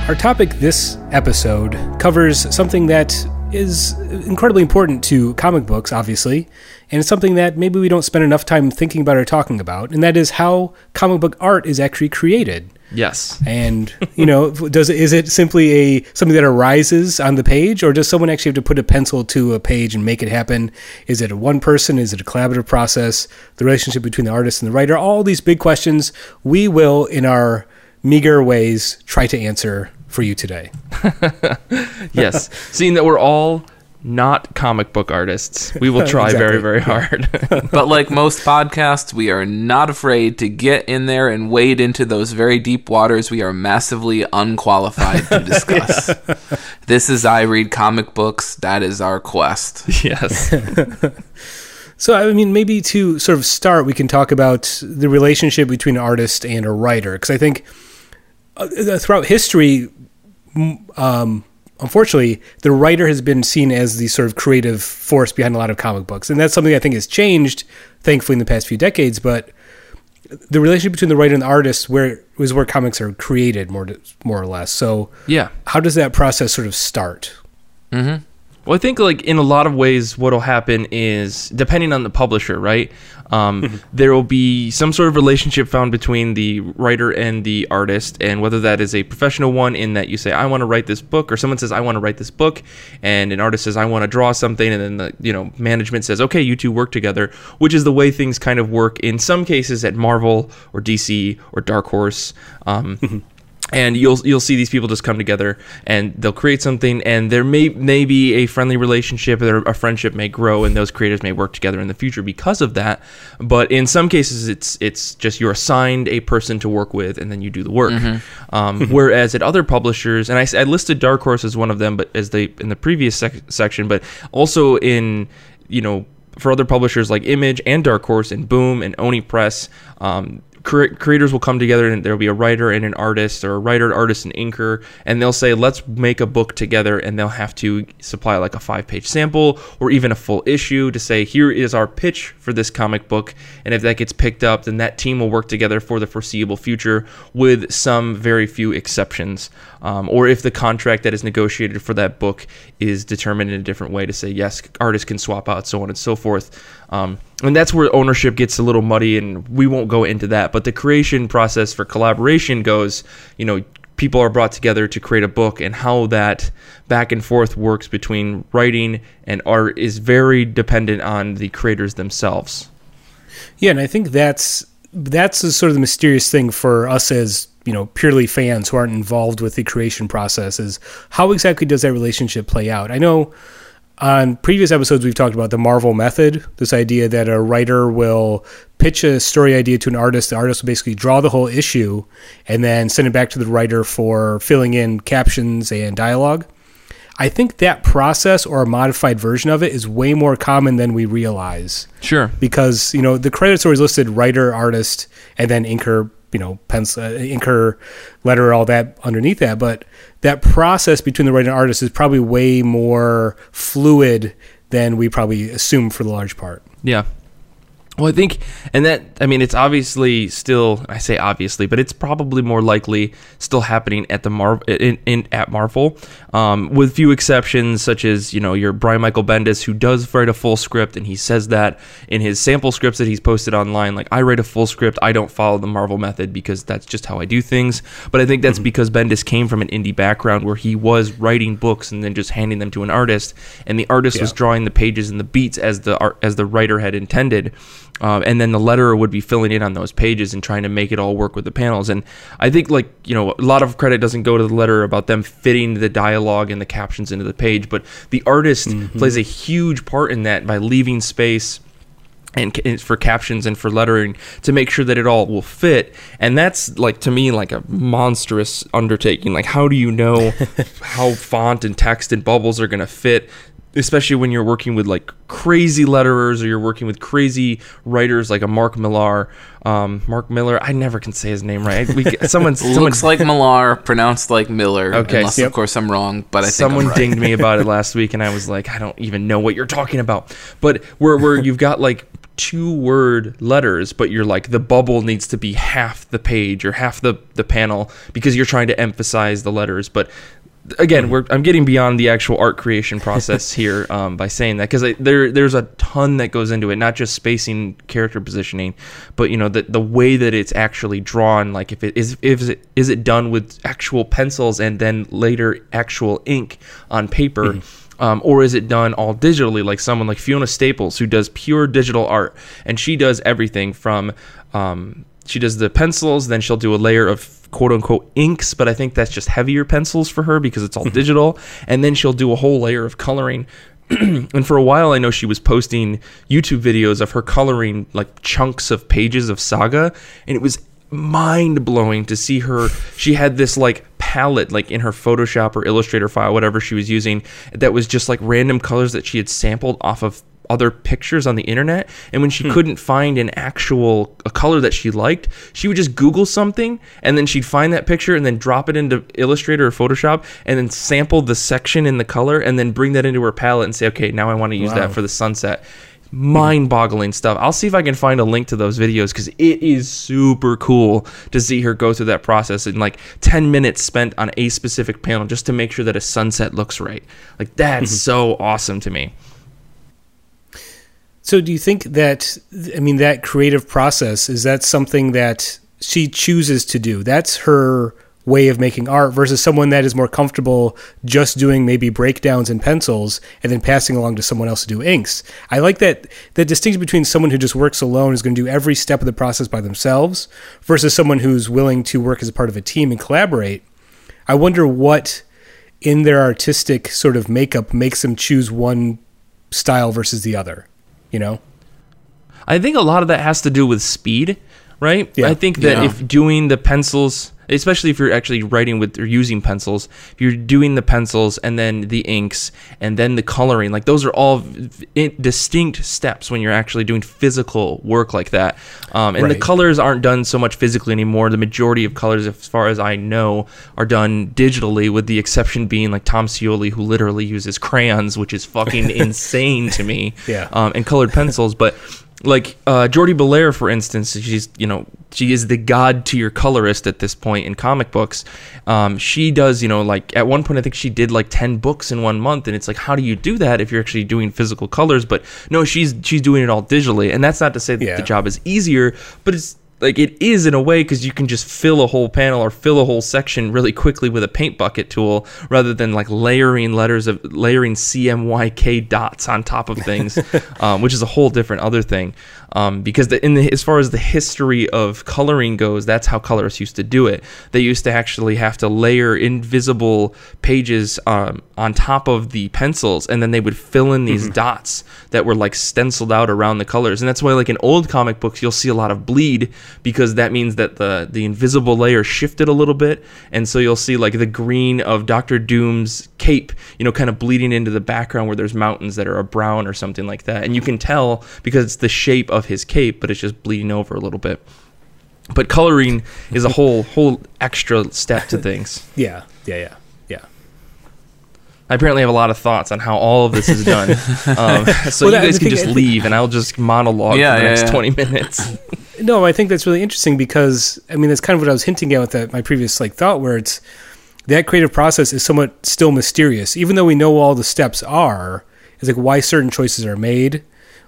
Our topic this episode covers something that is incredibly important to comic books, obviously, and it's something that maybe we don't spend enough time thinking about or talking about, and that is how comic book art is actually created. Yes. And you know, does is it simply a something that arises on the page, or does someone actually have to put a pencil to a page and make it happen? Is it a one person? Is it a collaborative process? The relationship between the artist and the writer? All these big questions we will, in our meager ways, try to answer for you today. yes. Seeing that we're all not comic book artists, we will try very, Exactly. very hard. But like most podcasts, we are not afraid to get in there and wade into those very deep waters we are massively unqualified to discuss. this is I read comic books. That is our quest. yes. So, I mean, maybe to sort of start, we can talk about the relationship between an artist and a writer, because I think uh, throughout history, m- um, unfortunately, the writer has been seen as the sort of creative force behind a lot of comic books, and that's something I think has changed, thankfully, in the past few decades. But the relationship between the writer and the artist, where was where comics are created, more to, more or less. So, Yeah. how does that process sort of start? Well, I think like in a lot of ways, what'll happen is depending on the publisher, right? Um, Mm-hmm. there will be some sort of relationship found between the writer and the artist, and whether that is a professional one, in that you say, "I want to write this book," or someone says, "I want to write this book," and an artist says, "I want to draw something," and then the you know management says, "Okay, you two work together," which is the way things kind of work in some cases at Marvel or DC or Dark Horse. Um, and you'll you'll see these people just come together and they'll create something and there may may be a friendly relationship or a friendship may grow and those creators may work together in the future because of that. But in some cases it's it's just you're assigned a person to work with and then you do the work. Um, whereas at other publishers and I listed dark horse as one of them but as they in the previous sec- section but also in you know for other publishers like Image and Dark Horse and Boom and Oni Press, um, cre- creators will come together and there'll be a writer and an artist or a writer, artist, and inker, and they'll say, let's make a book together, and they'll have to supply like a five page sample or even a full issue to say, here is our pitch for this comic book, and if that gets picked up, then that team will work together for the foreseeable future with some very few exceptions. Um, or if the contract that is negotiated for that book is determined in a different way to say yes artists can swap out so on and so forth um, and that's where ownership gets a little muddy and we won't go into that but the creation process for collaboration goes you know people are brought together to create a book and how that back and forth works between writing and art is very dependent on the creators themselves Yeah, and I think that's that's the sort of the mysterious thing for us as you know purely fans who aren't involved with the creation process is how exactly does that relationship play out? I know on previous episodes we've talked about the Marvel method, this idea that a writer will pitch a story idea to an artist, the artist will basically draw the whole issue and then send it back to the writer for filling in captions and dialogue. I think that process or a modified version of it is way more common than we realize sure because you know the credits are always listed writer, artist, and then inker, you know, pencil, uh, inker, letter, all that underneath that. But that process between the writer and artist is probably way more fluid than we probably assume for the large part. Yeah. Well, I think, and that, I mean, it's obviously still, I say obviously, but it's probably more likely still happening at the Mar in, in at Marvel, um, with few exceptions, such as you know your Brian Michael Bendis, who does write a full script, and he says that in his sample scripts that he's posted online, like I write a full script, I don't follow the Marvel method because that's just how I do things. But I think that's because Bendis came from an indie background where he was writing books and then just handing them to an artist, and the artist was drawing the pages and the beats as the as the writer had intended. Um, and then the letterer would be filling in on those pages and trying to make it all work with the panels. And I think, like, you know, a lot of credit doesn't go to the letterer about them fitting the dialogue and the captions into the page, but the artist plays a huge part in that by leaving space and for captions and for lettering to make sure that it all will fit. And that's like to me like a monstrous undertaking. Like how do you know how font and text and bubbles are going to fit especially when you're working with like crazy letterers or you're working with crazy writers like a Mark Millar um, Mark Miller I never can say his name right we, someone someone Looks like Millar, pronounced like Miller. Okay. Unless, Yep. of course, I'm wrong, but I think Someone I'm right. dinged me about it last week, and I was like, I don't even know what you're talking about. But where where you've got like two word letters, but you're like the bubble needs to be half the page or half the the panel because you're trying to emphasize the letters. But again, we're I'm getting beyond the actual art creation process here um, by saying that because there there's a ton that goes into it, not just spacing character positioning, but you know the the way that it's actually drawn. Like if it is if it is it done with actual pencils and then later actual ink on paper. Um, or is it done all digitally, like someone like Fiona Staples, who does pure digital art, and she does everything from um, she does the pencils, then she'll do a layer of quote unquote inks, but I think that's just heavier pencils for her because it's all mm-hmm. digital, and then she'll do a whole layer of coloring. and for a while, I know she was posting YouTube videos of her coloring like chunks of pages of Saga, and it was mind blowing to see her. She had this like palette, like in her Photoshop or Illustrator file, whatever she was using, that was just like random colors that she had sampled off of other pictures on the internet and when she hmm. couldn't find an actual a color that she liked she would just google something and then she'd find that picture and then drop it into illustrator or photoshop and then sample the section in the color and then bring that into her palette and say okay now i want to use that for the sunset mind-boggling stuff. I'll see if I can find a link to those videos because it is super cool to see her go through that process in like 10 minutes spent on a specific panel just to make sure that a sunset looks right. Like that's mm-hmm. so awesome to me. So do you think that I mean that creative process is that something that she chooses to do? That's her way of making art versus someone that is more comfortable just doing maybe breakdowns and pencils and then passing along to someone else to do inks. I like that the distinction between someone who just works alone is going to do every step of the process by themselves versus someone who's willing to work as a part of a team and collaborate. I wonder what in their artistic sort of makeup makes them choose one style versus the other, you know? I think a lot of that has to do with speed, right? Yeah. I think that Yeah. if doing the pencils, especially if you're actually writing with or using pencils, if you're doing the pencils and then the inks and then the coloring, like those are all distinct steps when you're actually doing physical work like that. Um, and the colors aren't done so much physically anymore. The majority of colors, as far as I know, are done digitally, with the exception being like Tom Scioli, who literally uses crayons, which is fucking insane to me. Yeah. Um, and colored pencils, but like uh, Jordie Bellaire, for instance, she's you know she is the god to your colorist at this point in comic books. Um, she does you know like at one point I think she did like ten books in one month, and it's like how do you do that if you're actually doing physical colors? But no, she's she's doing it all digitally, and that's not to say that Yeah. the job is easier, but it's like it is in a way because you can just fill a whole panel or fill a whole section really quickly with a paint bucket tool rather than like layering letters of layering CMYK dots on top of things, um, which is a whole different other thing. Um, because the, in the, as far as the history of coloring goes, that's how colorists used to do it. They used to actually have to layer invisible pages um, on top of the pencils, and then they would fill in these dots that were like stenciled out around the colors. And that's why, like in old comic books, you'll see a lot of bleed because that means that the the invisible layer shifted a little bit, and so you'll see like the green of Doctor Doom's cape, you know, kind of bleeding into the background where there's mountains that are a brown or something like that, and you can tell because it's the shape of his cape, but it's just bleeding over a little bit. But coloring is a whole whole extra step to things. Yeah, yeah, yeah, yeah. I apparently have a lot of thoughts on how all of this is done. Um, so Well, you guys can just I leave, and I'll just monologue Yeah, for the yeah, next yeah. twenty minutes. No, I think that's really interesting because I mean that's kind of what I was hinting at with that, my previous like thought, where it's that creative process is somewhat still mysterious, even though we know all the steps are. It's like why certain choices are made,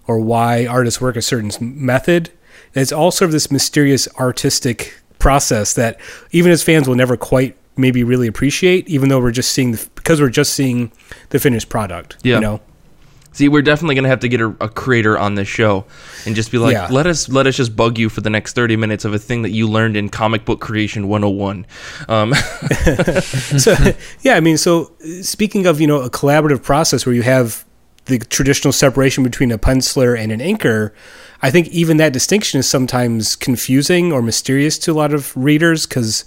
or why artists work a certain s- method. It's all sort of this mysterious artistic process that even as fans will never quite maybe really appreciate, even though we're just seeing the, because we're just seeing the finished product. Yeah. You know. See, we're definitely gonna have to get a, a creator on this show and just be like, Yeah. let us let us just bug you for the next thirty minutes of a thing that you learned in comic book creation 101. Um, so yeah, I mean, so speaking of you know a collaborative process where you have the traditional separation between a penciler and an inker, I think even that distinction is sometimes confusing or mysterious to a lot of readers because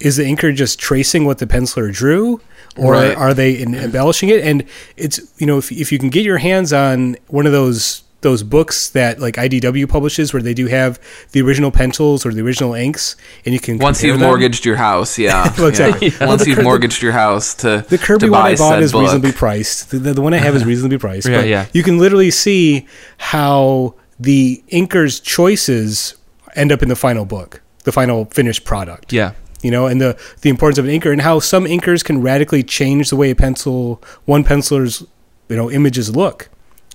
is the inker just tracing what the penciler drew or Right. are they embellishing it and it's you know if, if you can get your hands on one of those those books that like IDW publishes where they do have the original pencils or the original inks and you can Once you've them. mortged your house, yeah. Well, exactly. yeah. Well, Once the you've cur- the- mortgaged your house to The Kirby to one I bought is book. reasonably priced. The, the, the one I have is reasonably priced. Yeah, but yeah. You can literally see how the inker's choices end up in the final book, the final finished product. yeah, You know, and the the importance of an inker and how some inkers can radically change the way a pencil one penciler's you know images look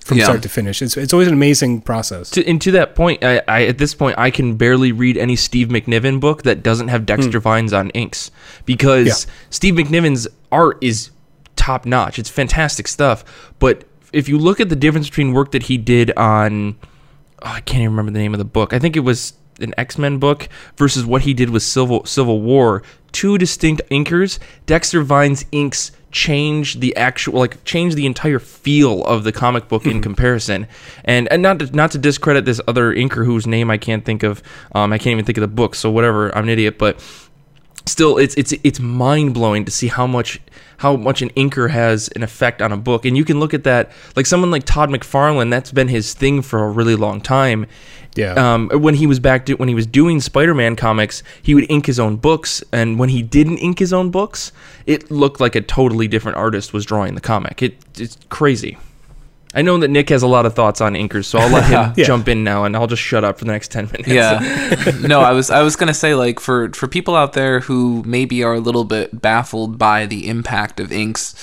from Yeah. start to finish. It's it's always an amazing process. to, and to that point, I, I at this point I can barely read any Steve McNiven book that doesn't have Dexter Vines on inks because Hmm. Yeah. Steve McNiven's art is top notch. It's fantastic stuff. But if you look at the difference between work that he did on, oh, I can't even remember the name of the book. I think it was an X Men book versus what he did with Civil Civil War. Two distinct inkers. Dexter Vines inks change the actual like change the entire feel of the comic book in comparison. And and not to, not to discredit this other inker whose name I can't think of um I can't even think of the book so whatever I'm an idiot but still it's it's it's mind blowing to see how much how much an inker has an effect on a book. And you can look at that like someone like Todd McFarlane that's been his thing for a really long time. Yeah. um, when he was back do, when he was doing Spider-Man comics he would ink his own books and when he didn't ink his own books it looked like a totally different artist was drawing the comic. It it's crazy I know that Nick has a lot of thoughts on inkers, so I'll let him Yeah. jump in now, and I'll just shut up for the next ten minutes. Yeah. no, I was I was gonna say like for for people out there who maybe are a little bit baffled by the impact of inks,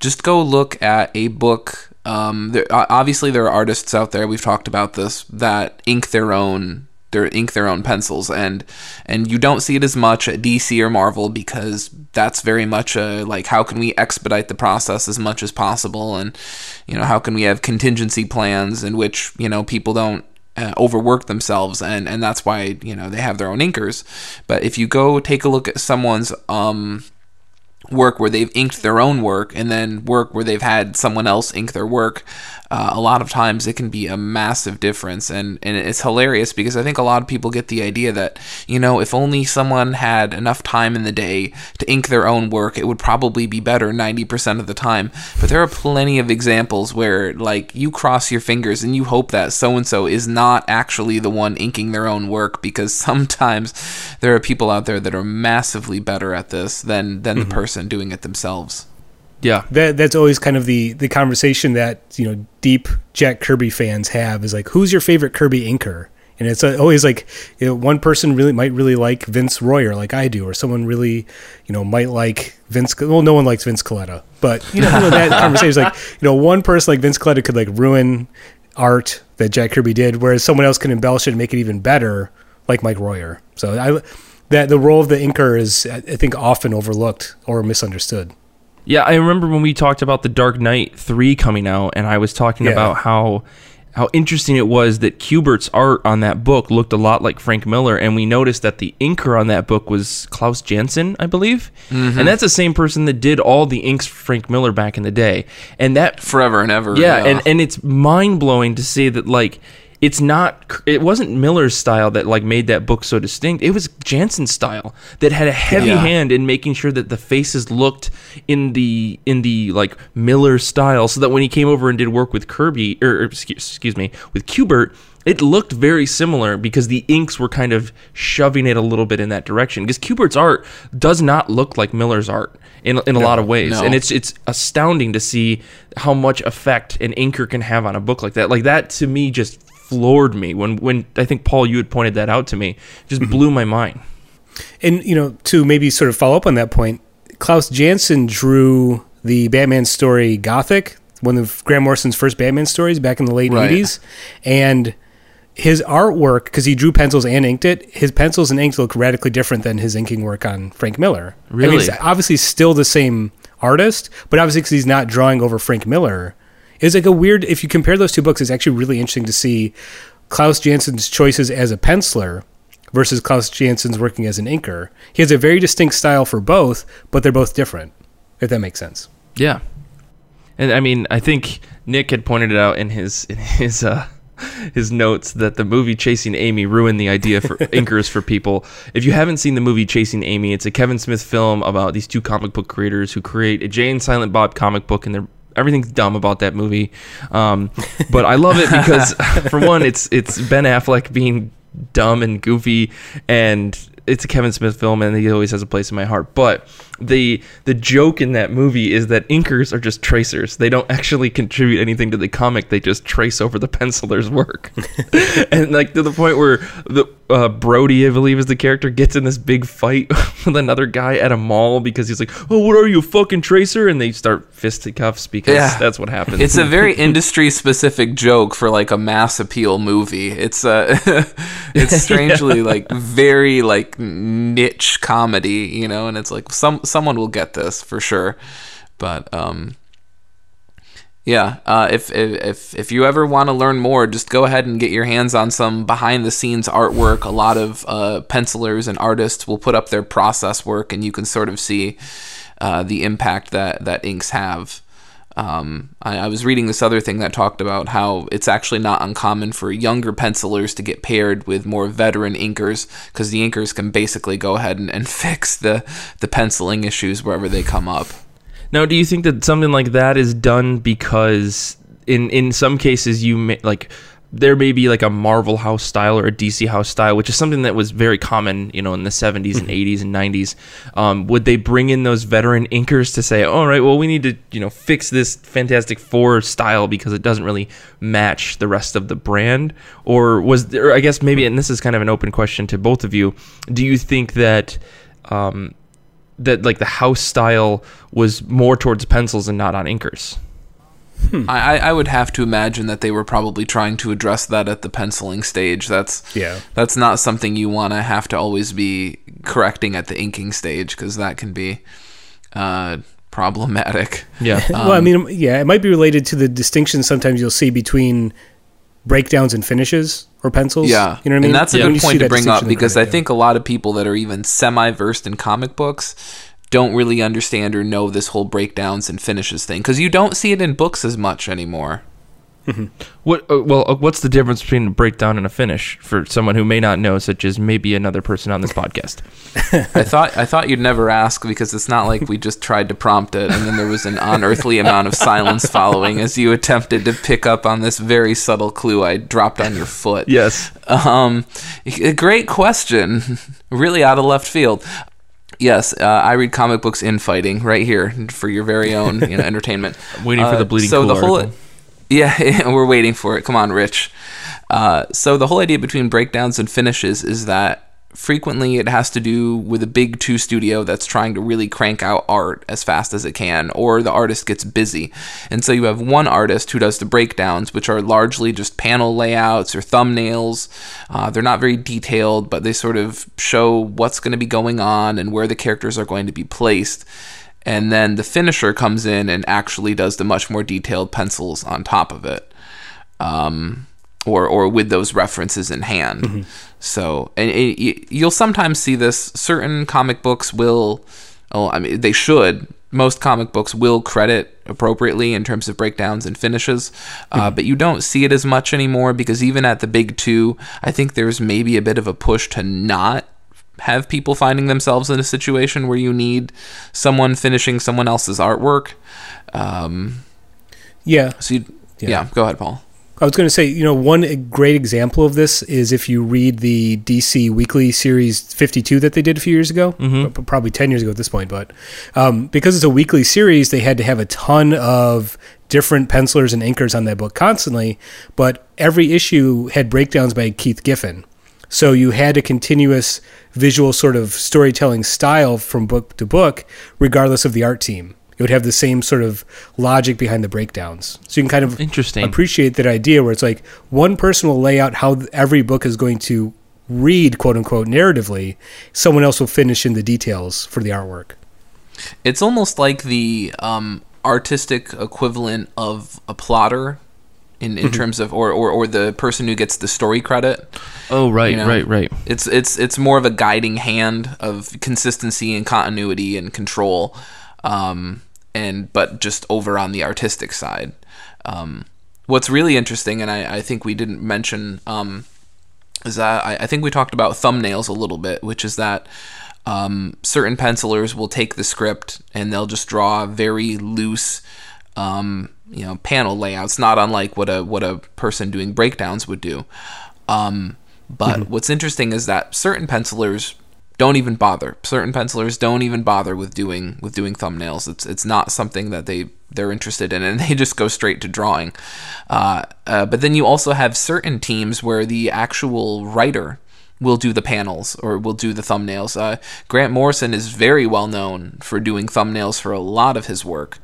just go look at a book. Um, there, obviously there are artists out there. We've talked about this that ink their own. Their ink their own pencils, and and you don't see it as much at DC or Marvel because that's very much a like how can we expedite the process as much as possible, and you know how can we have contingency plans in which you know people don't uh, overwork themselves? And and that's why you know they have their own inkers. But if you go take a look at someone's um work where they've inked their own work and then work where they've had someone else ink their work uh, a lot of times it can be a massive difference. And and it's hilarious because i think a lot of people get the idea that you know if only someone had enough time in the day to ink their own work it would probably be better 90% of the time. But there are plenty of examples where like you cross your fingers and you hope that so and so is not actually the one inking their own work because sometimes there are people out there that are massively better at this than than the person doing it themselves yeah. That that's always kind of the the conversation that you know deep Jack Kirby fans have is like, who's your favorite Kirby inker? And it's always like you know, one person really might really like Vince Royer, like I do, or someone really, you know, might like Vince. Well, no one likes Vince Colletta, but you know, you know, that conversation is like, you know, one person like Vince Colletta could like ruin art that Jack Kirby did, whereas someone else can embellish it and make it even better, like Mike Royer. So I that the role of the inker is, I I think, often overlooked or misunderstood. Yeah, I remember when we talked about the Dark Knight 3 coming out and I was talking Yeah. about how how interesting it was that Kubert's art on that book looked a lot like Frank Miller and we noticed that the inker on that book was Klaus Janson, I believe. Mm-hmm. And that's the same person that did all the inks for Frank Miller back in the day. And that forever and ever yeah, and and it's mind blowing to see that like it's not it wasn't Miller's style that like made that book so distinct. It was Janson's style that had a heavy Yeah. hand in making sure that the faces looked in the in the like Miller style, so that when he came over and did work with Kirby or, excuse, excuse me with Kubert. It looked very similar because the inks were kind of shoving it a little bit in that direction. Because Kubert's art does not look like Miller's art in, in a lot of ways, no. and it's it's astounding to see how much effect an inker can have on a book like that. Like that to me just floored me when when I think Paul you had pointed that out to me. Just mm-hmm. blew my mind. And you know, to maybe sort of follow up on that point, Klaus Janson drew the Batman story Gothic, one of Grant Morrison's first Batman stories back in the late Right. '80s, and his artwork, because he drew pencils and inked it, his pencils and inks look radically different than his inking work on Frank Miller. I mean, Really? it's obviously still the same artist, but obviously because he's not drawing over Frank Miller, it's like a weird. If you compare those two books, it's actually really interesting to see Klaus Janson's choices as a penciler versus Klaus Janson's working as an inker. He has a very distinct style for both, but they're both different. If that makes sense. Yeah, and I mean I think Nick had pointed it out in his in his uh, his notes that the movie Chasing Amy ruined the idea for inkers for people. If you haven't seen the movie Chasing Amy, it's a Kevin Smith film about these two comic book creators who create a Jay and Silent Bob comic book, and they're everything's dumb about that movie. Um, but I love it because for one, it's it's Ben Affleck being dumb and goofy and it's a Kevin Smith film and he always has a place in my heart. But the the joke in that movie is that inkers are just tracers. They don't actually contribute anything to the comic. They just trace over the penciler's work. and like to the point where the uh, Brody, I believe is the character, gets in this big fight with another guy at a mall because he's like, "Oh, what are you, fucking tracer?" And they start fisticuffs because Yeah. that's what happens. It's a very industry specific joke for like a mass appeal movie. It's uh it's strangely like very like niche comedy, you know, and it's like some someone will get this for sure. But um yeah, uh, if, if if you ever want to learn more, just go ahead and get your hands on some behind the scenes artwork. A lot of uh, pencilers and artists will put up their process work, and you can sort of see uh, the impact that that inks have. Um, I, I was reading this other thing that talked about how it's actually not uncommon for younger pencilers to get paired with more veteran inkers because the inkers can basically go ahead and, and fix the the penciling issues wherever they come up. Now, do you think that something like that is done because in in some cases you may, like there may be like a Marvel house style or a DC house style, which is something that was very common, you know, in the 70s and 80s and 90s. Um, would they bring in those veteran inkers to say, all right, well, we need to, you know, fix this Fantastic Four style because it doesn't really match the rest of the brand? Or was there, I guess maybe, and this is kind of an open question to both of you, do you think that, um, that like the house style was more towards pencils and not on inkers? I, I- I would have to imagine that they were probably trying to address that at the penciling stage. That's Yeah. That's not something you want to have to always be correcting at the inking stage because that can be uh, problematic. Yeah. well, I mean, yeah, it might be related to the distinction sometimes you'll see between breakdowns and finishes or pencils. Yeah, you know what I mean. And that's a When good point to bring up because I think a lot of people that are even semi versed in comic books don't really understand or know this whole breakdowns and finishes thing because you don't see it in books as much anymore. What? Uh, well, uh, what's the difference between a breakdown and a finish for someone who may not know, such as maybe another person on this podcast? I thought I thought you'd never ask because it's not like we just tried to prompt it and then there was an unearthly amount of silence following as you attempted to pick up on this very subtle clue I dropped on your foot. Yes. Um, a great question. really out of left field. Yes, uh, I read comic books in fighting right here for your very own you know, entertainment. Waiting for Uh, the bleeding so cool the whole, article. Yeah, we're waiting for it. Come on, Rich. Uh, so the whole idea between breakdowns and finishes is that frequently it has to do with a big two studio that's trying to really crank out art as fast as it can, or the artist gets busy. And so you have one artist who does the breakdowns, which are largely just panel layouts or thumbnails. Uh, they're not very detailed, but they sort of show what's going to be going on and where the characters are going to be placed and then the finisher comes in and actually does the much more detailed pencils on top of it um, or or with those references in hand so and it, you'll sometimes see this certain comic books will oh i mean they should most comic books will credit appropriately in terms of breakdowns and finishes uh, but you don't see it as much anymore because even at the big two i think there's maybe a bit of a push to not have people finding themselves in a situation where you need someone finishing someone else's artwork. Um, yeah, so you, Yeah. yeah. go ahead, Paul. I was going to say, you know, one great example of this is if you read the DC Weekly Series 52 that they did a few years ago, p- probably 10 years ago at this point, but um, because it's a weekly series, they had to have a ton of different pencilers and inkers on that book constantly, but every issue had breakdowns by Keith Giffen. So you had a continuous visual sort of storytelling style from book to book, regardless of the art team. It would have the same sort of logic behind the breakdowns. So you can kind of Interesting. appreciate that idea where it's like one person will lay out how every book is going to read, quote unquote, narratively. Someone else will finish in the details for the artwork. It's almost like the um, artistic equivalent of a plotter in, in terms of, or, or, or the person who gets the story credit. Oh, right, you know? right, right. It's it's it's more of a guiding hand of consistency and continuity and control, um, and but just over on the artistic side. Um, what's really interesting, and I, I think we didn't mention, um, is that I, I think we talked about thumbnails a little bit, which is that um, certain pencilers will take the script and they'll just draw very loose, um, you know, panel layouts, not unlike what a what a person doing breakdowns would do. Um, but what's interesting is that certain pencilers don't even bother. Certain pencilers don't even bother with doing with doing thumbnails. It's it's not something that they they're interested in, and they just go straight to drawing. Uh, uh, but then you also have certain teams where the actual writer will do the panels or will do the thumbnails. Uh, Grant Morrison is very well known for doing thumbnails for a lot of his work.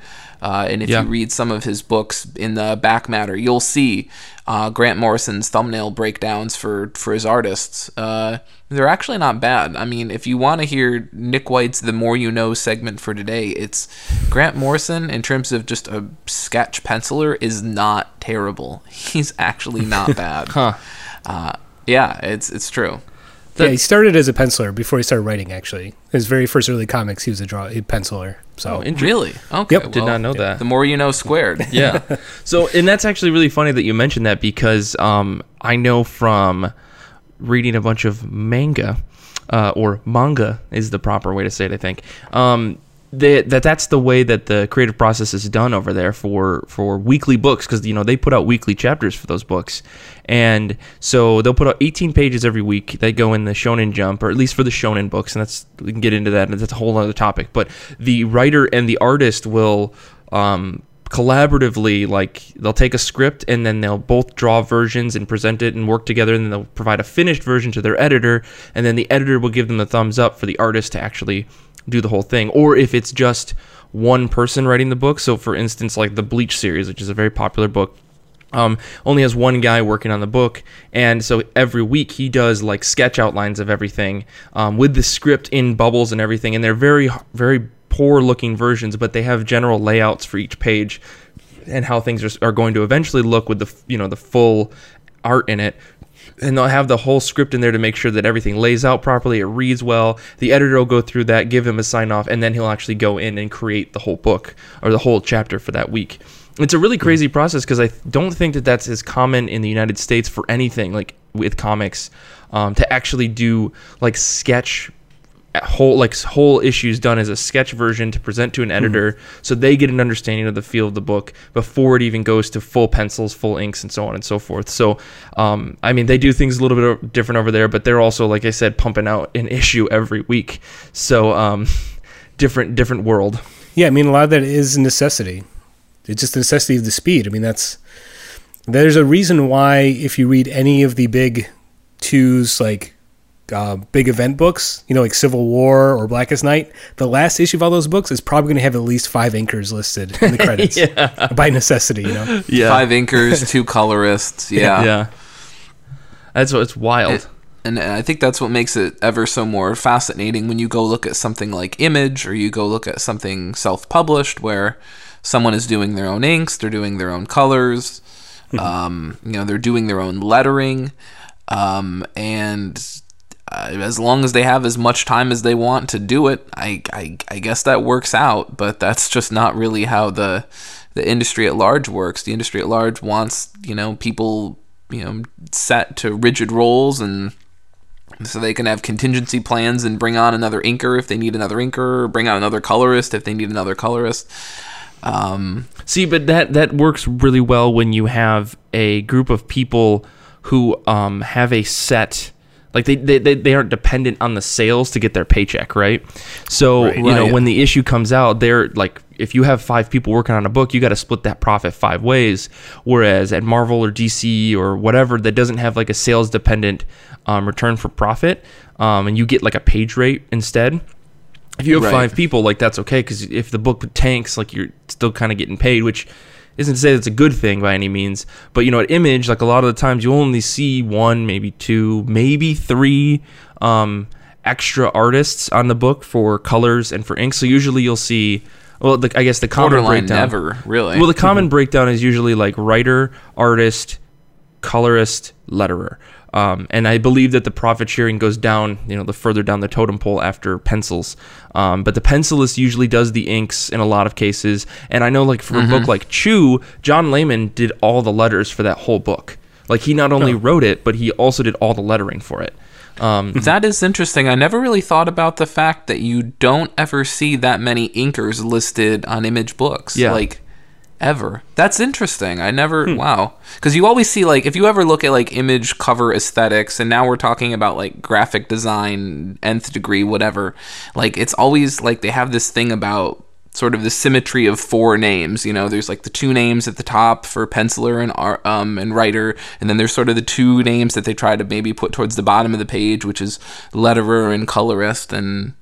Uh, and if Yeah. you read some of his books in the back matter, you'll see uh, Grant Morrison's thumbnail breakdowns for, for his artists. Uh, they're actually not bad. I mean, if you want to hear Nick White's The More You Know segment for today, it's Grant Morrison, in terms of just a sketch penciler, is not terrible. He's actually not bad. Huh. Uh, yeah, it's it's true. Yeah, he started as a penciler before he started writing. Actually, his very first early comics, he was a draw a penciler. So Oh, Really? Okay. Yep. Did not know that. The more you know, squared. yeah. So, and that's actually really funny that you mentioned that because um, I know from reading a bunch of manga, uh, or manga is the proper way to say it, I think, um, that that's the way that the creative process is done over there for for weekly books because you know they put out weekly chapters for those books. And so they'll put out 18 pages every week. They go in the shonen jump or at least for the shonen books and that's we can get into that and that's a whole other topic. But the writer and the artist will um, collaboratively like they'll take a script and then they'll both draw versions and present it and work together and then they'll provide a finished version to their editor and then the editor will give them the thumbs up for the artist to actually do the whole thing or if it's just one person writing the book. So for instance like the bleach series which is a very popular book um, only has one guy working on the book, and so every week he does like sketch outlines of everything um, with the script in bubbles and everything, and they're very, very poor looking versions, but they have general layouts for each page and how things are, are going to eventually look with the you know the full art in it and they'll have the whole script in there to make sure that everything lays out properly, it reads well. The editor will go through that, give him a sign off, and then he'll actually go in and create the whole book or the whole chapter for that week. It's a really crazy process because I don't think that that's as common in the United States for anything like with comics um, to actually do like sketch whole like whole issues done as a sketch version to present to an editor so they get an understanding of the feel of the book before it even goes to full pencils full inks and so on and so forth so um, i mean they do things a little bit different over there but they're also like i said pumping out an issue every week so um, different different world Yeah, I mean, a lot of that is necessity. It's just the necessity of the speed. I mean, that's there's a reason why if you read any of the big twos, like uh, big event books, you know, like Civil War or Blackest Night, the last issue of all those books is probably going to have at least five inkers listed in the credits by necessity. You know, yeah Five inkers, two colorists. Yeah. yeah that's what it's wild It- and I think that's what makes it ever so more fascinating when you go look at something like Image or you go look at something self published where someone is doing their own inks, they're doing their own colors, um, you know, they're doing their own lettering. Um, and uh, as long as they have as much time as they want to do it, I, I, I guess that works out. But that's just not really how the the industry at large works. The industry at large wants you know people you know set to rigid roles and so they can have contingency plans and bring on another inker if they need another inker, bring on another colorist if they need another colorist. Um, See, but that that works really well when you have a group of people who um, have a set like they, they, they, they aren't dependent on the sales to get their paycheck, right? So you know Right. when the issue comes out, they're like if you have five people working on a book, you got to split that profit five ways. Whereas at Marvel or DC or whatever that doesn't have like a sales dependent um, return for profit, um, and you get like a page rate instead if you have Right. five people, like that's okay because if the book tanks, like you're still kind of getting paid, which isn't to say that's a good thing by any means. But you know, at Image, like a lot of the times, you only see one, maybe two, maybe three um, extra artists on the book for colors and for ink. So usually you'll see. Well, the, I guess the common borderline breakdown. never really. Well, the common breakdown is usually like writer, artist, colorist, letterer. Um, and I believe that the profit sharing goes down, you know, the further down the totem pole after pencils. Um, but the pencilist usually does the inks in a lot of cases. And I know, like, for a book like Chew, John Layman did all the letters for that whole book. Like, he not only wrote it, but he also did all the lettering for it. Um, That is interesting. I never really thought about the fact that you don't ever see that many inkers listed on image books. Yeah. Like ever. That's interesting. I never Hmm. wow. Cuz you always see like if you ever look at like image cover aesthetics and now we're talking about like graphic design nth degree whatever. Like it's always like they have this thing about sort of the symmetry of four names. You know, there's like the two names at the top for penciler and um and writer, and then there's sort of the two names that they try to maybe put towards the bottom of the page, which is letterer and colorist, and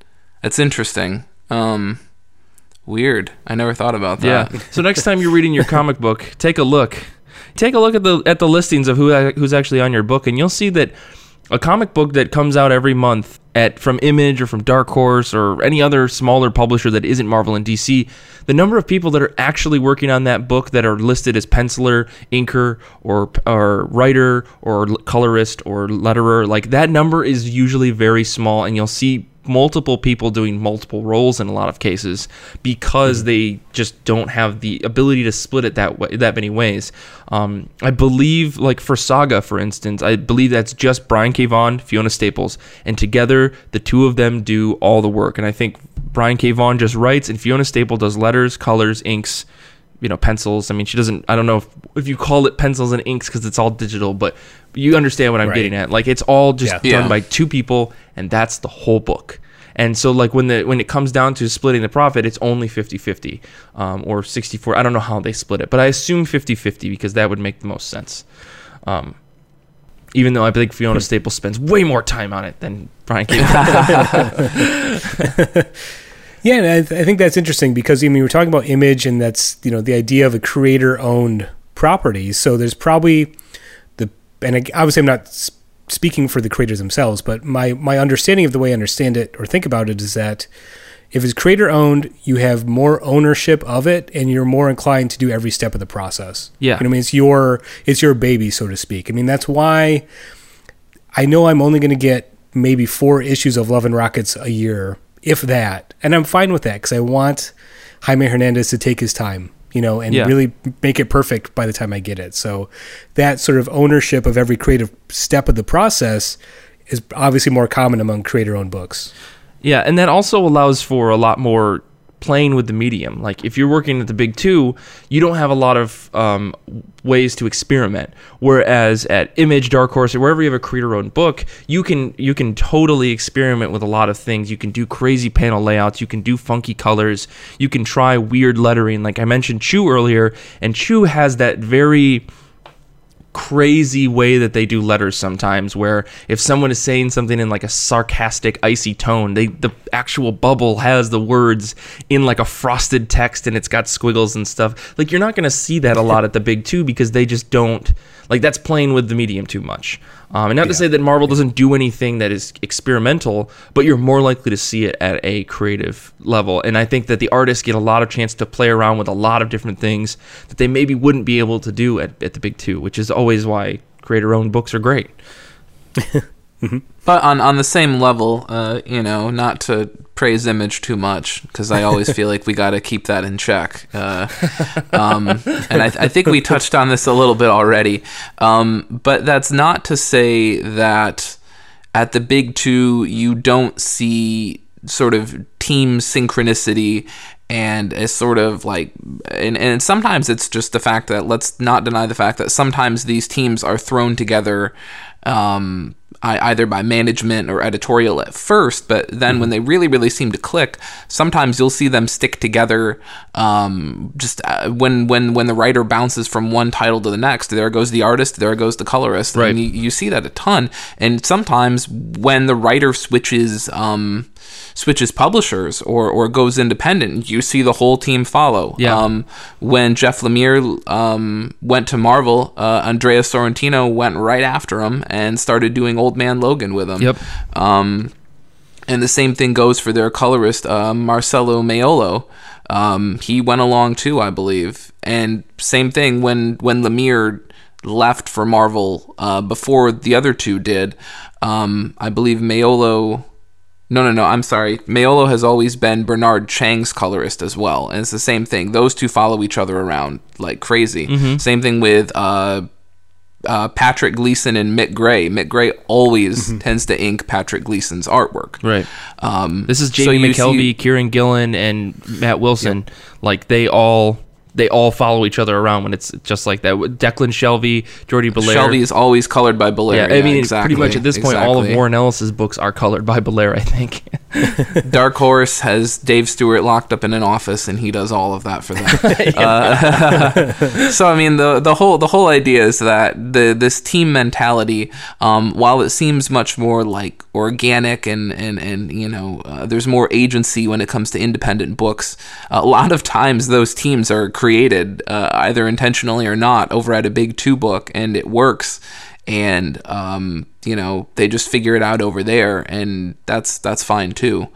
it's interesting. Um, weird. I never thought about that. Yeah. so next time you're reading your comic book, take a look. Take a look at the at the listings of who who's actually on your book, and you'll see that a comic book that comes out every month at from Image or from Dark Horse or any other smaller publisher that isn't Marvel and DC, the number of people that are actually working on that book that are listed as penciler, inker, or or writer or colorist or letterer, like that number is usually very small, and you'll see multiple people doing multiple roles in a lot of cases because they just don't have the ability to split it that way that many ways. Um, I believe, like for Saga, for instance, I believe that's just Brian K. Vaughan, Fiona Staples, and together the two of them do all the work. And I think Brian K. Vaughan just writes, and Fiona Staple does letters, colors, inks you know pencils. I mean, she doesn't. I don't know if, if you call it pencils and inks because it's all digital, but you understand what I'm Right. getting at. Like it's all just Yeah. done Yeah. by two people, and that's the whole book. And so like when the when it comes down to splitting the profit, it's only 50-50 um, or 64. I don't know how they split it, but I assume 50-50 because that would make the most sense. Um, even though I think Fiona Staples spends way more time on it than Brian K. Yeah, and I, th- I think that's interesting because I mean we're talking about image, and that's you know the idea of a creator-owned property. So there's probably the and obviously I'm not speaking for the creators themselves, but my my understanding of the way I understand it or think about it is that if it's creator-owned, you have more ownership of it, and you're more inclined to do every step of the process. Yeah. you know, I mean it's your it's your baby, so to speak. I mean that's why I know I'm only going to get maybe four issues of Love and Rockets a year, if that, and I'm fine with that because I want Jaime Hernandez to take his time, you know, and Yeah. really make it perfect by the time I get it. So that sort of ownership of every creative step of the process is obviously more common among creator-owned books. Yeah, and that also allows for a lot more playing with the medium. Like if you're working at the big two, you don't have a lot of um, ways to experiment. Whereas at Image, Dark Horse, or wherever you have a creator-owned book, you can you can totally experiment with a lot of things. You can do crazy panel layouts. You can do funky colors. You can try weird lettering. Like I mentioned Chew earlier, and Chew has that very crazy way that they do letters sometimes where if someone is saying something in like a sarcastic icy tone they the actual bubble has the words in like a frosted text and it's got squiggles and stuff. Like you're not going to see that a lot at the big two because they just don't like that's playing with the medium too much. Um, and not to say that marvel doesn't do anything that is experimental but you're more likely to see it at a creative level. And i think that the artists get a lot of chance to play around with a lot of different things that they maybe wouldn't be able to do at, at the big two which is always why creator owned books are great. But on on the same level, uh, you know, not to praise image too much because I always feel like we got to keep that in check. Uh, um, and I, I think we touched on this a little bit already. Um, but that's not to say that at the big two you don't see sort of team synchronicity and a sort of like and, and sometimes it's just the fact that let's not deny the fact that sometimes these teams are thrown together um, either by management or editorial at first, but then when they really, really seem to click, sometimes you'll see them stick together. Um, just uh, when when when the writer bounces from one title to the next, there goes the artist, there goes the colorist, Right. and you, you see that a ton. And sometimes when the writer switches. Um, switches publishers or, or goes independent you see the whole team follow Yeah. um, when Jeff Lemire um, went to Marvel, uh, Andrea Sorrentino went right after him and started doing Old Man Logan with him. Yep. Um, and the same thing goes for their colorist, uh, Marcelo Maiolo. Um, he went along too, I believe. And same thing when when Lemire left for Marvel uh, before the other two did. Um, I believe Maiolo. No, no, no. I'm sorry. Maiolo has always been Bernard Chang's colorist as well, and it's the same thing. Those two follow each other around like crazy. Same thing with uh, uh, Patrick Gleason and Mick Gray. Mick Gray always tends to ink Patrick Gleason's artwork. right Um, this is so jamie you McKelvie see- Kieron Gillen and matt wilson like they all they all follow each other around when it's just like that Declan Shalvey Jordie Bellaire Shalvey is always colored by Bellaire. yeah, I mean, exactly, pretty much at this point, all of. Warren Ellis's books are colored by Bellaire. I think. Dark Horse has Dave Stewart locked up in an office, and he does all of that for them. uh, so I mean, the the whole the whole idea is that the this team mentality, um, while it seems much more like organic and and and you know, uh, there's more agency when it comes to independent books. a lot of times, those teams are created uh, either intentionally or not over at a big two book, and it works. And um, you know, they just figure it out over there, and that's that's fine too.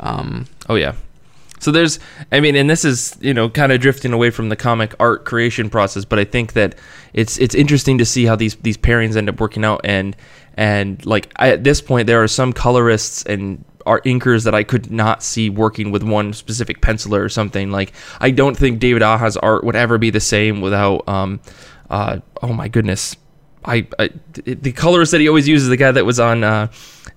Um, Oh yeah. So there's, I mean, and this is you know kind of drifting away from the comic art creation process, but I think that it's it's interesting to see how these these pairings end up working out, and and like I, at this point there are some colorists and are inkers that I could not see working with one specific penciler or something. Like I don't think David Aja's art would ever be the same without um, uh, oh my goodness, I, I the colorist that he always uses the guy that was on uh,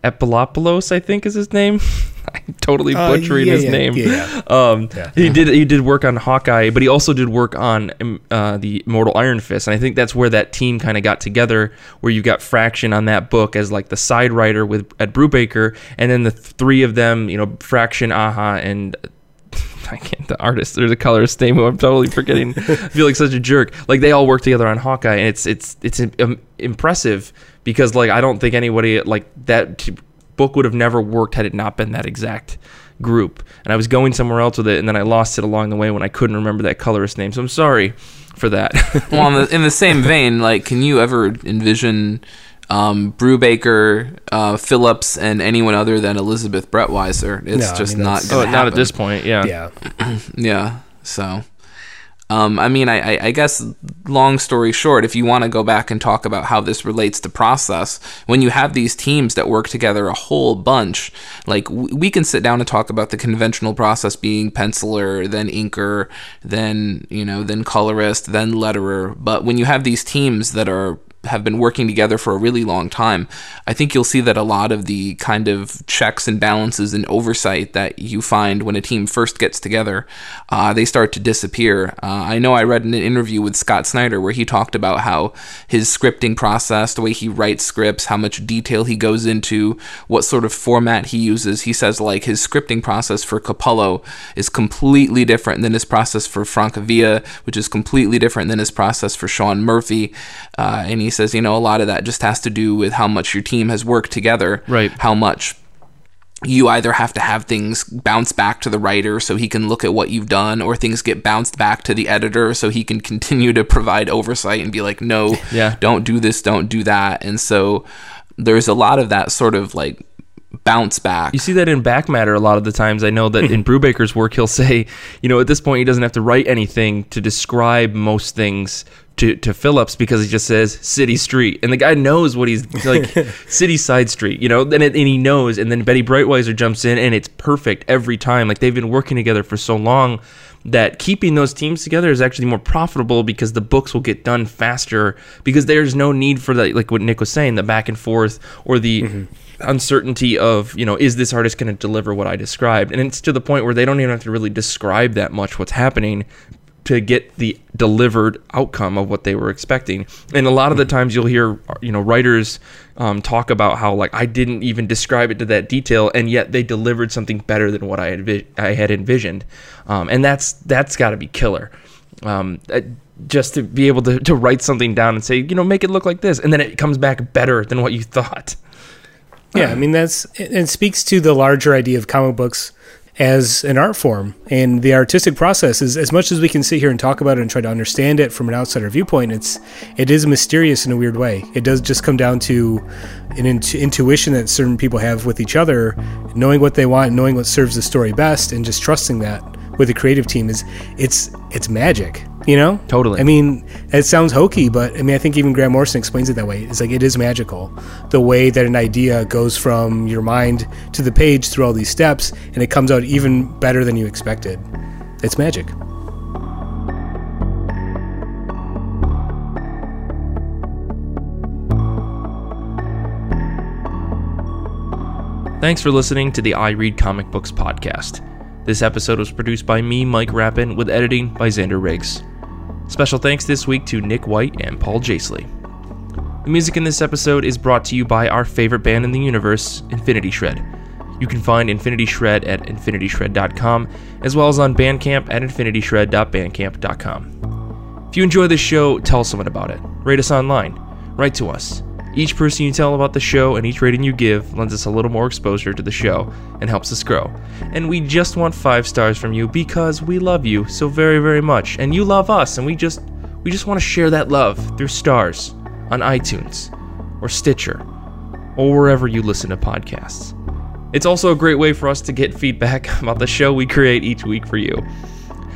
Epilopoulos, I think is his name. I'm totally Uh, butchering yeah, his yeah, name. yeah, Um, he did he did work on Hawkeye, but he also did work on um, uh, the Immortal Iron Fist, and I think that's where that team kind of got together. Where you got Fraction on that book as like the side writer with Ed Brubaker, and then the three of them, you know, Fraction, Aja, and I can't the artist or the colorist name I'm totally forgetting. I feel like such a jerk. Like they all work together on Hawkeye, and it's it's it's um, impressive because like I don't think anybody like that t- book would have never worked had it not been that exact group. And I was going somewhere else with it, and then I lost it along the way when I couldn't remember that colorist name. So I'm sorry for that. well, in the, in the same vein, like, can you ever envision um, Brubaker, uh, Phillips, and anyone other than Elizabeth Breitweiser? It's No, I just mean, not that's- going oh, not at this point. Yeah. Yeah. Yeah. So, um, I mean, I, I, I guess, long story short, if you want to go back and talk about how this relates to process, when you have these teams that work together a whole bunch, like w- we can sit down and talk about the conventional process being penciler, then inker, then you know, then colorist, then letterer. But when you have these teams that are have been working together for a really long time, I think you'll see that a lot of the kind of checks and balances and oversight that you find when a team first gets together, uh, they start to disappear. Uh, I know I read in an interview with Scott Snyder where he talked about how his scripting process, the way he writes scripts, how much detail he goes into, what sort of format he uses. He says like his scripting process for Capullo is completely different than his process for Francavilla, which is completely different than his process for Sean Murphy. Uh, and he says, you know, a lot of that just has to do with how much your team has worked together, Right. How much you either have to have things bounce back to the writer so he can look at what you've done, or things get bounced back to the editor so he can continue to provide oversight and be like, no, Yeah. don't do this, don't do that. And so there's a lot of that sort of like bounce back. You see that in back matter a lot of the times. I know that in Brubaker's work, he'll say, you know, at this point, he doesn't have to write anything to describe most things to, to Phillips because he just says city street. And the guy knows what he's like, city side street, you know, and, it, and he knows. And then Betty Breitweiser jumps in and it's perfect every time. Like they've been working together for so long that keeping those teams together is actually more profitable because the books will get done faster because there's no need for that, like what Nick was saying, the back and forth or the mm-hmm. uncertainty of you know is this artist going to deliver what i described and it's to the point where they don't even have to really describe that much what's happening to get the delivered outcome of what they were expecting. And a lot of the times you'll hear you know writers um, talk about how like i didn't even describe it to that detail and yet they delivered something better than what i had, I had envisioned. Um, and that's that's got to be killer. Um, uh, just to be able to, to write something down and say you know make it look like this and then it comes back better than what you thought. Yeah, I mean that's it, it speaks to the larger idea of comic books as an art form. And the artistic process is as much as we can sit here and talk about it and try to understand it from an outsider viewpoint it's it is mysterious in a weird way. It does just come down to an intu- intuition that certain people have with each other knowing what they want knowing what serves the story best and just trusting that with the creative team is it's it's magic you know Totally. i mean it sounds hokey but i mean i think even grant morrison explains it that way it's like it is magical the way that an idea goes from your mind to the page through all these steps and it comes out even better than you expected it's magic Thanks for listening to the I Read Comic Books podcast. This episode was produced by me, Mike Rappin, with editing by Xander Riggs. Special thanks this week to Nick White and Paul Jasley. The music in this episode is brought to you by our favorite band in the universe, Infinity Shred. You can find Infinity Shred at infinityshred.com, as well as on Bandcamp at infinityshred.bandcamp.com. If you enjoy this show, tell someone about it. Rate us online. Write to us. Each person you tell about the show and each rating you give lends us a little more exposure to the show and helps us grow. And we just want 5 stars from you because we love you so very very much and you love us and we just we just want to share that love through stars on iTunes or Stitcher or wherever you listen to podcasts. It's also a great way for us to get feedback about the show we create each week for you.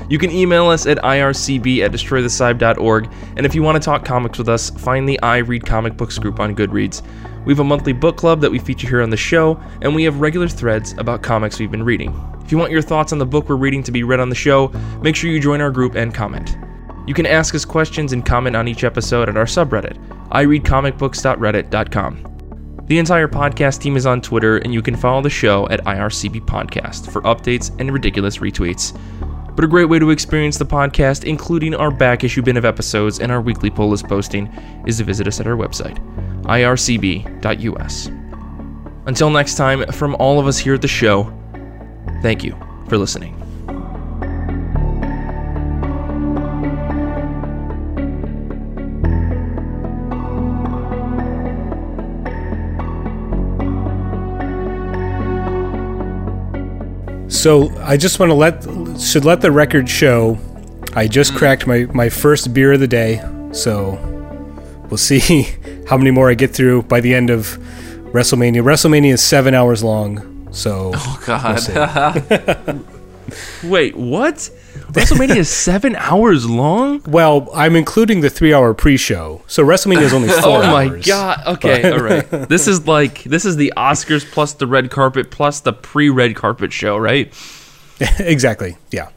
You can email us at ircb at destroythecybe.org, and if you want to talk comics with us, find the I Read Comic Books group on Goodreads. We have a monthly book club that we feature here on the show, and we have regular threads about comics we've been reading. If you want your thoughts on the book we're reading to be read on the show, make sure you join our group and comment. You can ask us questions and comment on each episode at our subreddit, ireadcomicbooks.reddit.com. The entire podcast team is on Twitter, and you can follow the show at IRCB Podcast for updates and ridiculous retweets. But a great way to experience the podcast, including our back issue bin of episodes and our weekly pull list posting, is to visit us at our website, ircb.us. Until next time, from all of us here at the show, thank you for listening. So I just want to let should let the record show. I just mm. cracked my my first beer of the day, so we'll see how many more I get through by the end of WrestleMania. WrestleMania is seven hours long, so Oh God. Wait, what? WrestleMania is seven hours long? well, I'm including the three hour pre-show. So WrestleMania is only four Oh my hours. god. Okay, all right. This is like this is the Oscars plus the red carpet plus the pre-red carpet show, right? exactly. Yeah.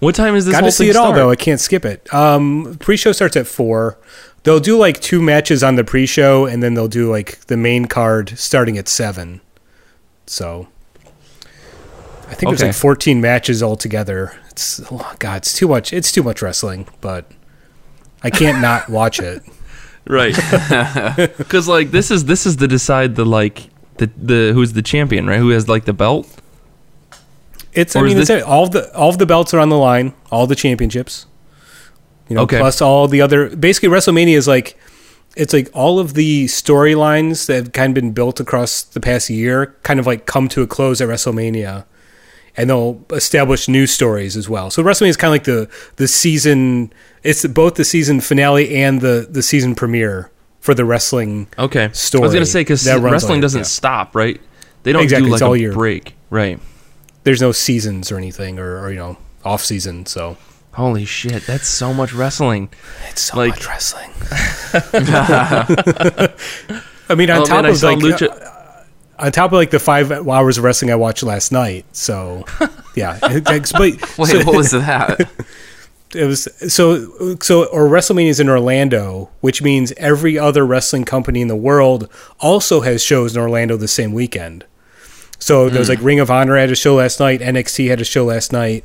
What time is this Got to see it all though. I can't skip it. Um, pre-show starts at four. They'll do like two matches on the pre-show, and then they'll do like the main card starting at seven. So, I think there's like 14 matches altogether. It's oh God, it's too much. It's too much wrestling, but I can't not watch it. Right. Cuz like this is this is the decide the like the the who's the champion, right? Who has like the belt? It's. I Or is mean, it's this- all the all of the belts are on the line. All the championships. You know, Okay. plus all the other. Basically, WrestleMania is like it's like all of the storylines that have kind of been built across the past year kind of like come to a close at WrestleMania, and they'll establish new stories as well. So WrestleMania is kind of like the the season. It's both the season finale and the the season premiere for the wrestling. Okay. I was going to say cuz that runs all wrestling doesn't yeah. stop, right? They don't Exactly, do it's like all a year. break. Right. There's no seasons or anything, or, or you know, off season. So Holy shit, that's so much wrestling. It's so Like- much wrestling. I mean, on oh top man, of like Lucha uh, on top of like the five hours of wrestling I watched last night. So yeah, but Wait, so, what was that? it was so so or WrestleMania is in Orlando, which means every other wrestling company in the world also has shows in Orlando the same weekend. So there was Hmm. like Ring of Honor had a show last night, NXT had a show last night.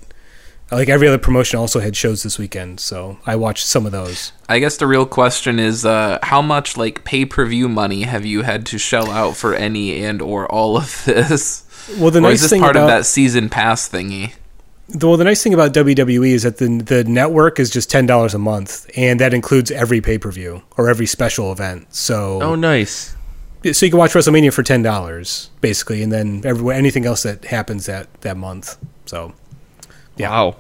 Like every other promotion also had shows this weekend, so I watched some of those. I guess the real question is, uh, how much like pay per view money have you had to shell out for any and or all of this? Well, the or nice is this thing part about of that season pass thingy? The- Well, the nice thing about WWE is that the the network is just ten dollars a month, and that includes every pay per view or every special event. So, Oh nice. So you can watch WrestleMania for ten dollars basically, and then every, anything else that happens that that month. So Yeah. Wow.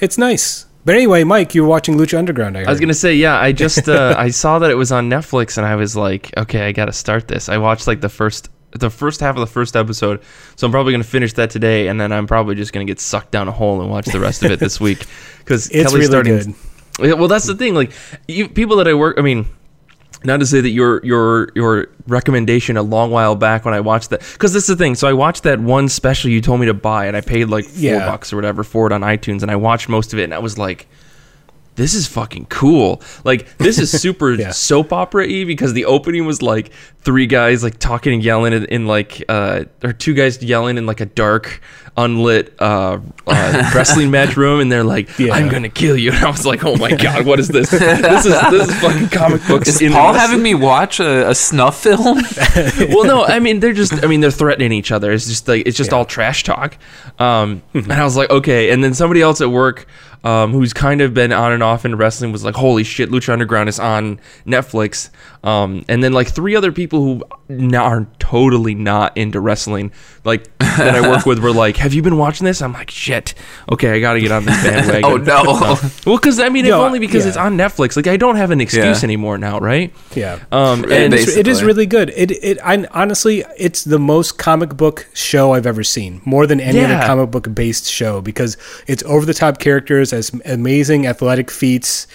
it's nice. But anyway, Mike, you were watching Lucha Underground. I, heard. I was gonna say, yeah. I just uh, I saw that it was on Netflix, and I was like, okay, I gotta start this. I watched like the first the first half of the first episode, so I'm probably gonna finish that today, and then I'm probably just gonna get sucked down a hole and watch the rest of it this week because It's Kelly's really starting. good. Well, that's the thing. Like, you, people that I work, I mean, not to say that your your your recommendation a long while back when I watched that, because this is the thing. So I watched that one special you told me to buy, and I paid like four Yeah. bucks or whatever for it on iTunes, and I watched most of it, and I was like. This is fucking cool. Like this is super Yeah. soap opera y because the opening was like three guys like talking and yelling in, in like uh or two guys yelling in like a dark unlit uh, uh wrestling match room and they're like Yeah. I'm gonna kill you. And I was like oh my god what is this? This is this is fucking comic books Is Paul having me watch a, a snuff film? well no I mean they're just I mean they're threatening each other. It's just like it's just all trash talk. Um and I was like okay. And then somebody else at work um, who's kind of been on and off in wrestling was like, "Holy shit, Lucha Underground is on Netflix." Um, and then like three other people who n- are totally not into wrestling, like that I work with were like, "Have you been watching this?" I'm like, "Shit, okay, I got to get on this bandwagon." oh no. Well, because I mean, if only because yeah. it's on Netflix. Like, I don't have an excuse Yeah. anymore now, right? Yeah. Um, and It's- it is really good. It it I honestly it's the most comic book show I've ever seen, more than any Yeah. other comic book based show because it's over the top characters, as amazing athletic feats.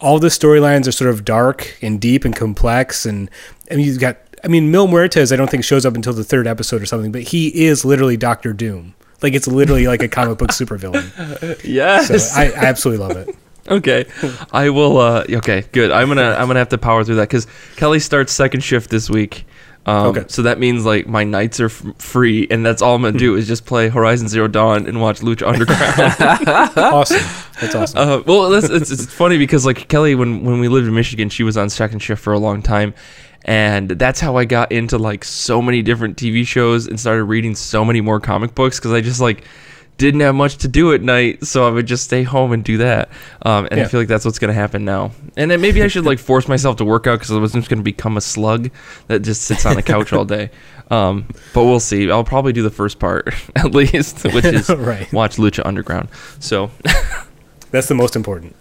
All the storylines are sort of dark and deep and complex, and I mean you've got. I mean, Mil Muertes, I don't think shows up until the third episode or something, but he is literally Doctor Doom. Like it's literally like a comic book supervillain. yes, So I, I absolutely love it. okay, I will. Uh, okay, good. I'm gonna I'm gonna have to power through that because Kelly starts second shift this week. Um, Okay. So that means like my nights are f- free, and that's all I'm gonna do is just play Horizon Zero Dawn and watch Lucha Underground. Awesome. That's awesome. Uh, well, that's, it's, it's funny because like Kelly, when when we lived in Michigan, she was on second shift for a long time, and that's how I got into like so many different TV shows and started reading so many more comic books because I just like didn't have much to do at night, so I would just stay home and do that. Um, and I feel like that's what's gonna happen now. And then maybe I should like force myself to work out because I was just gonna become a slug that just sits on the couch all day. Um, but we'll see. I'll probably do the first part at least, which is Right. watch Lucha Underground. So. That's the most important.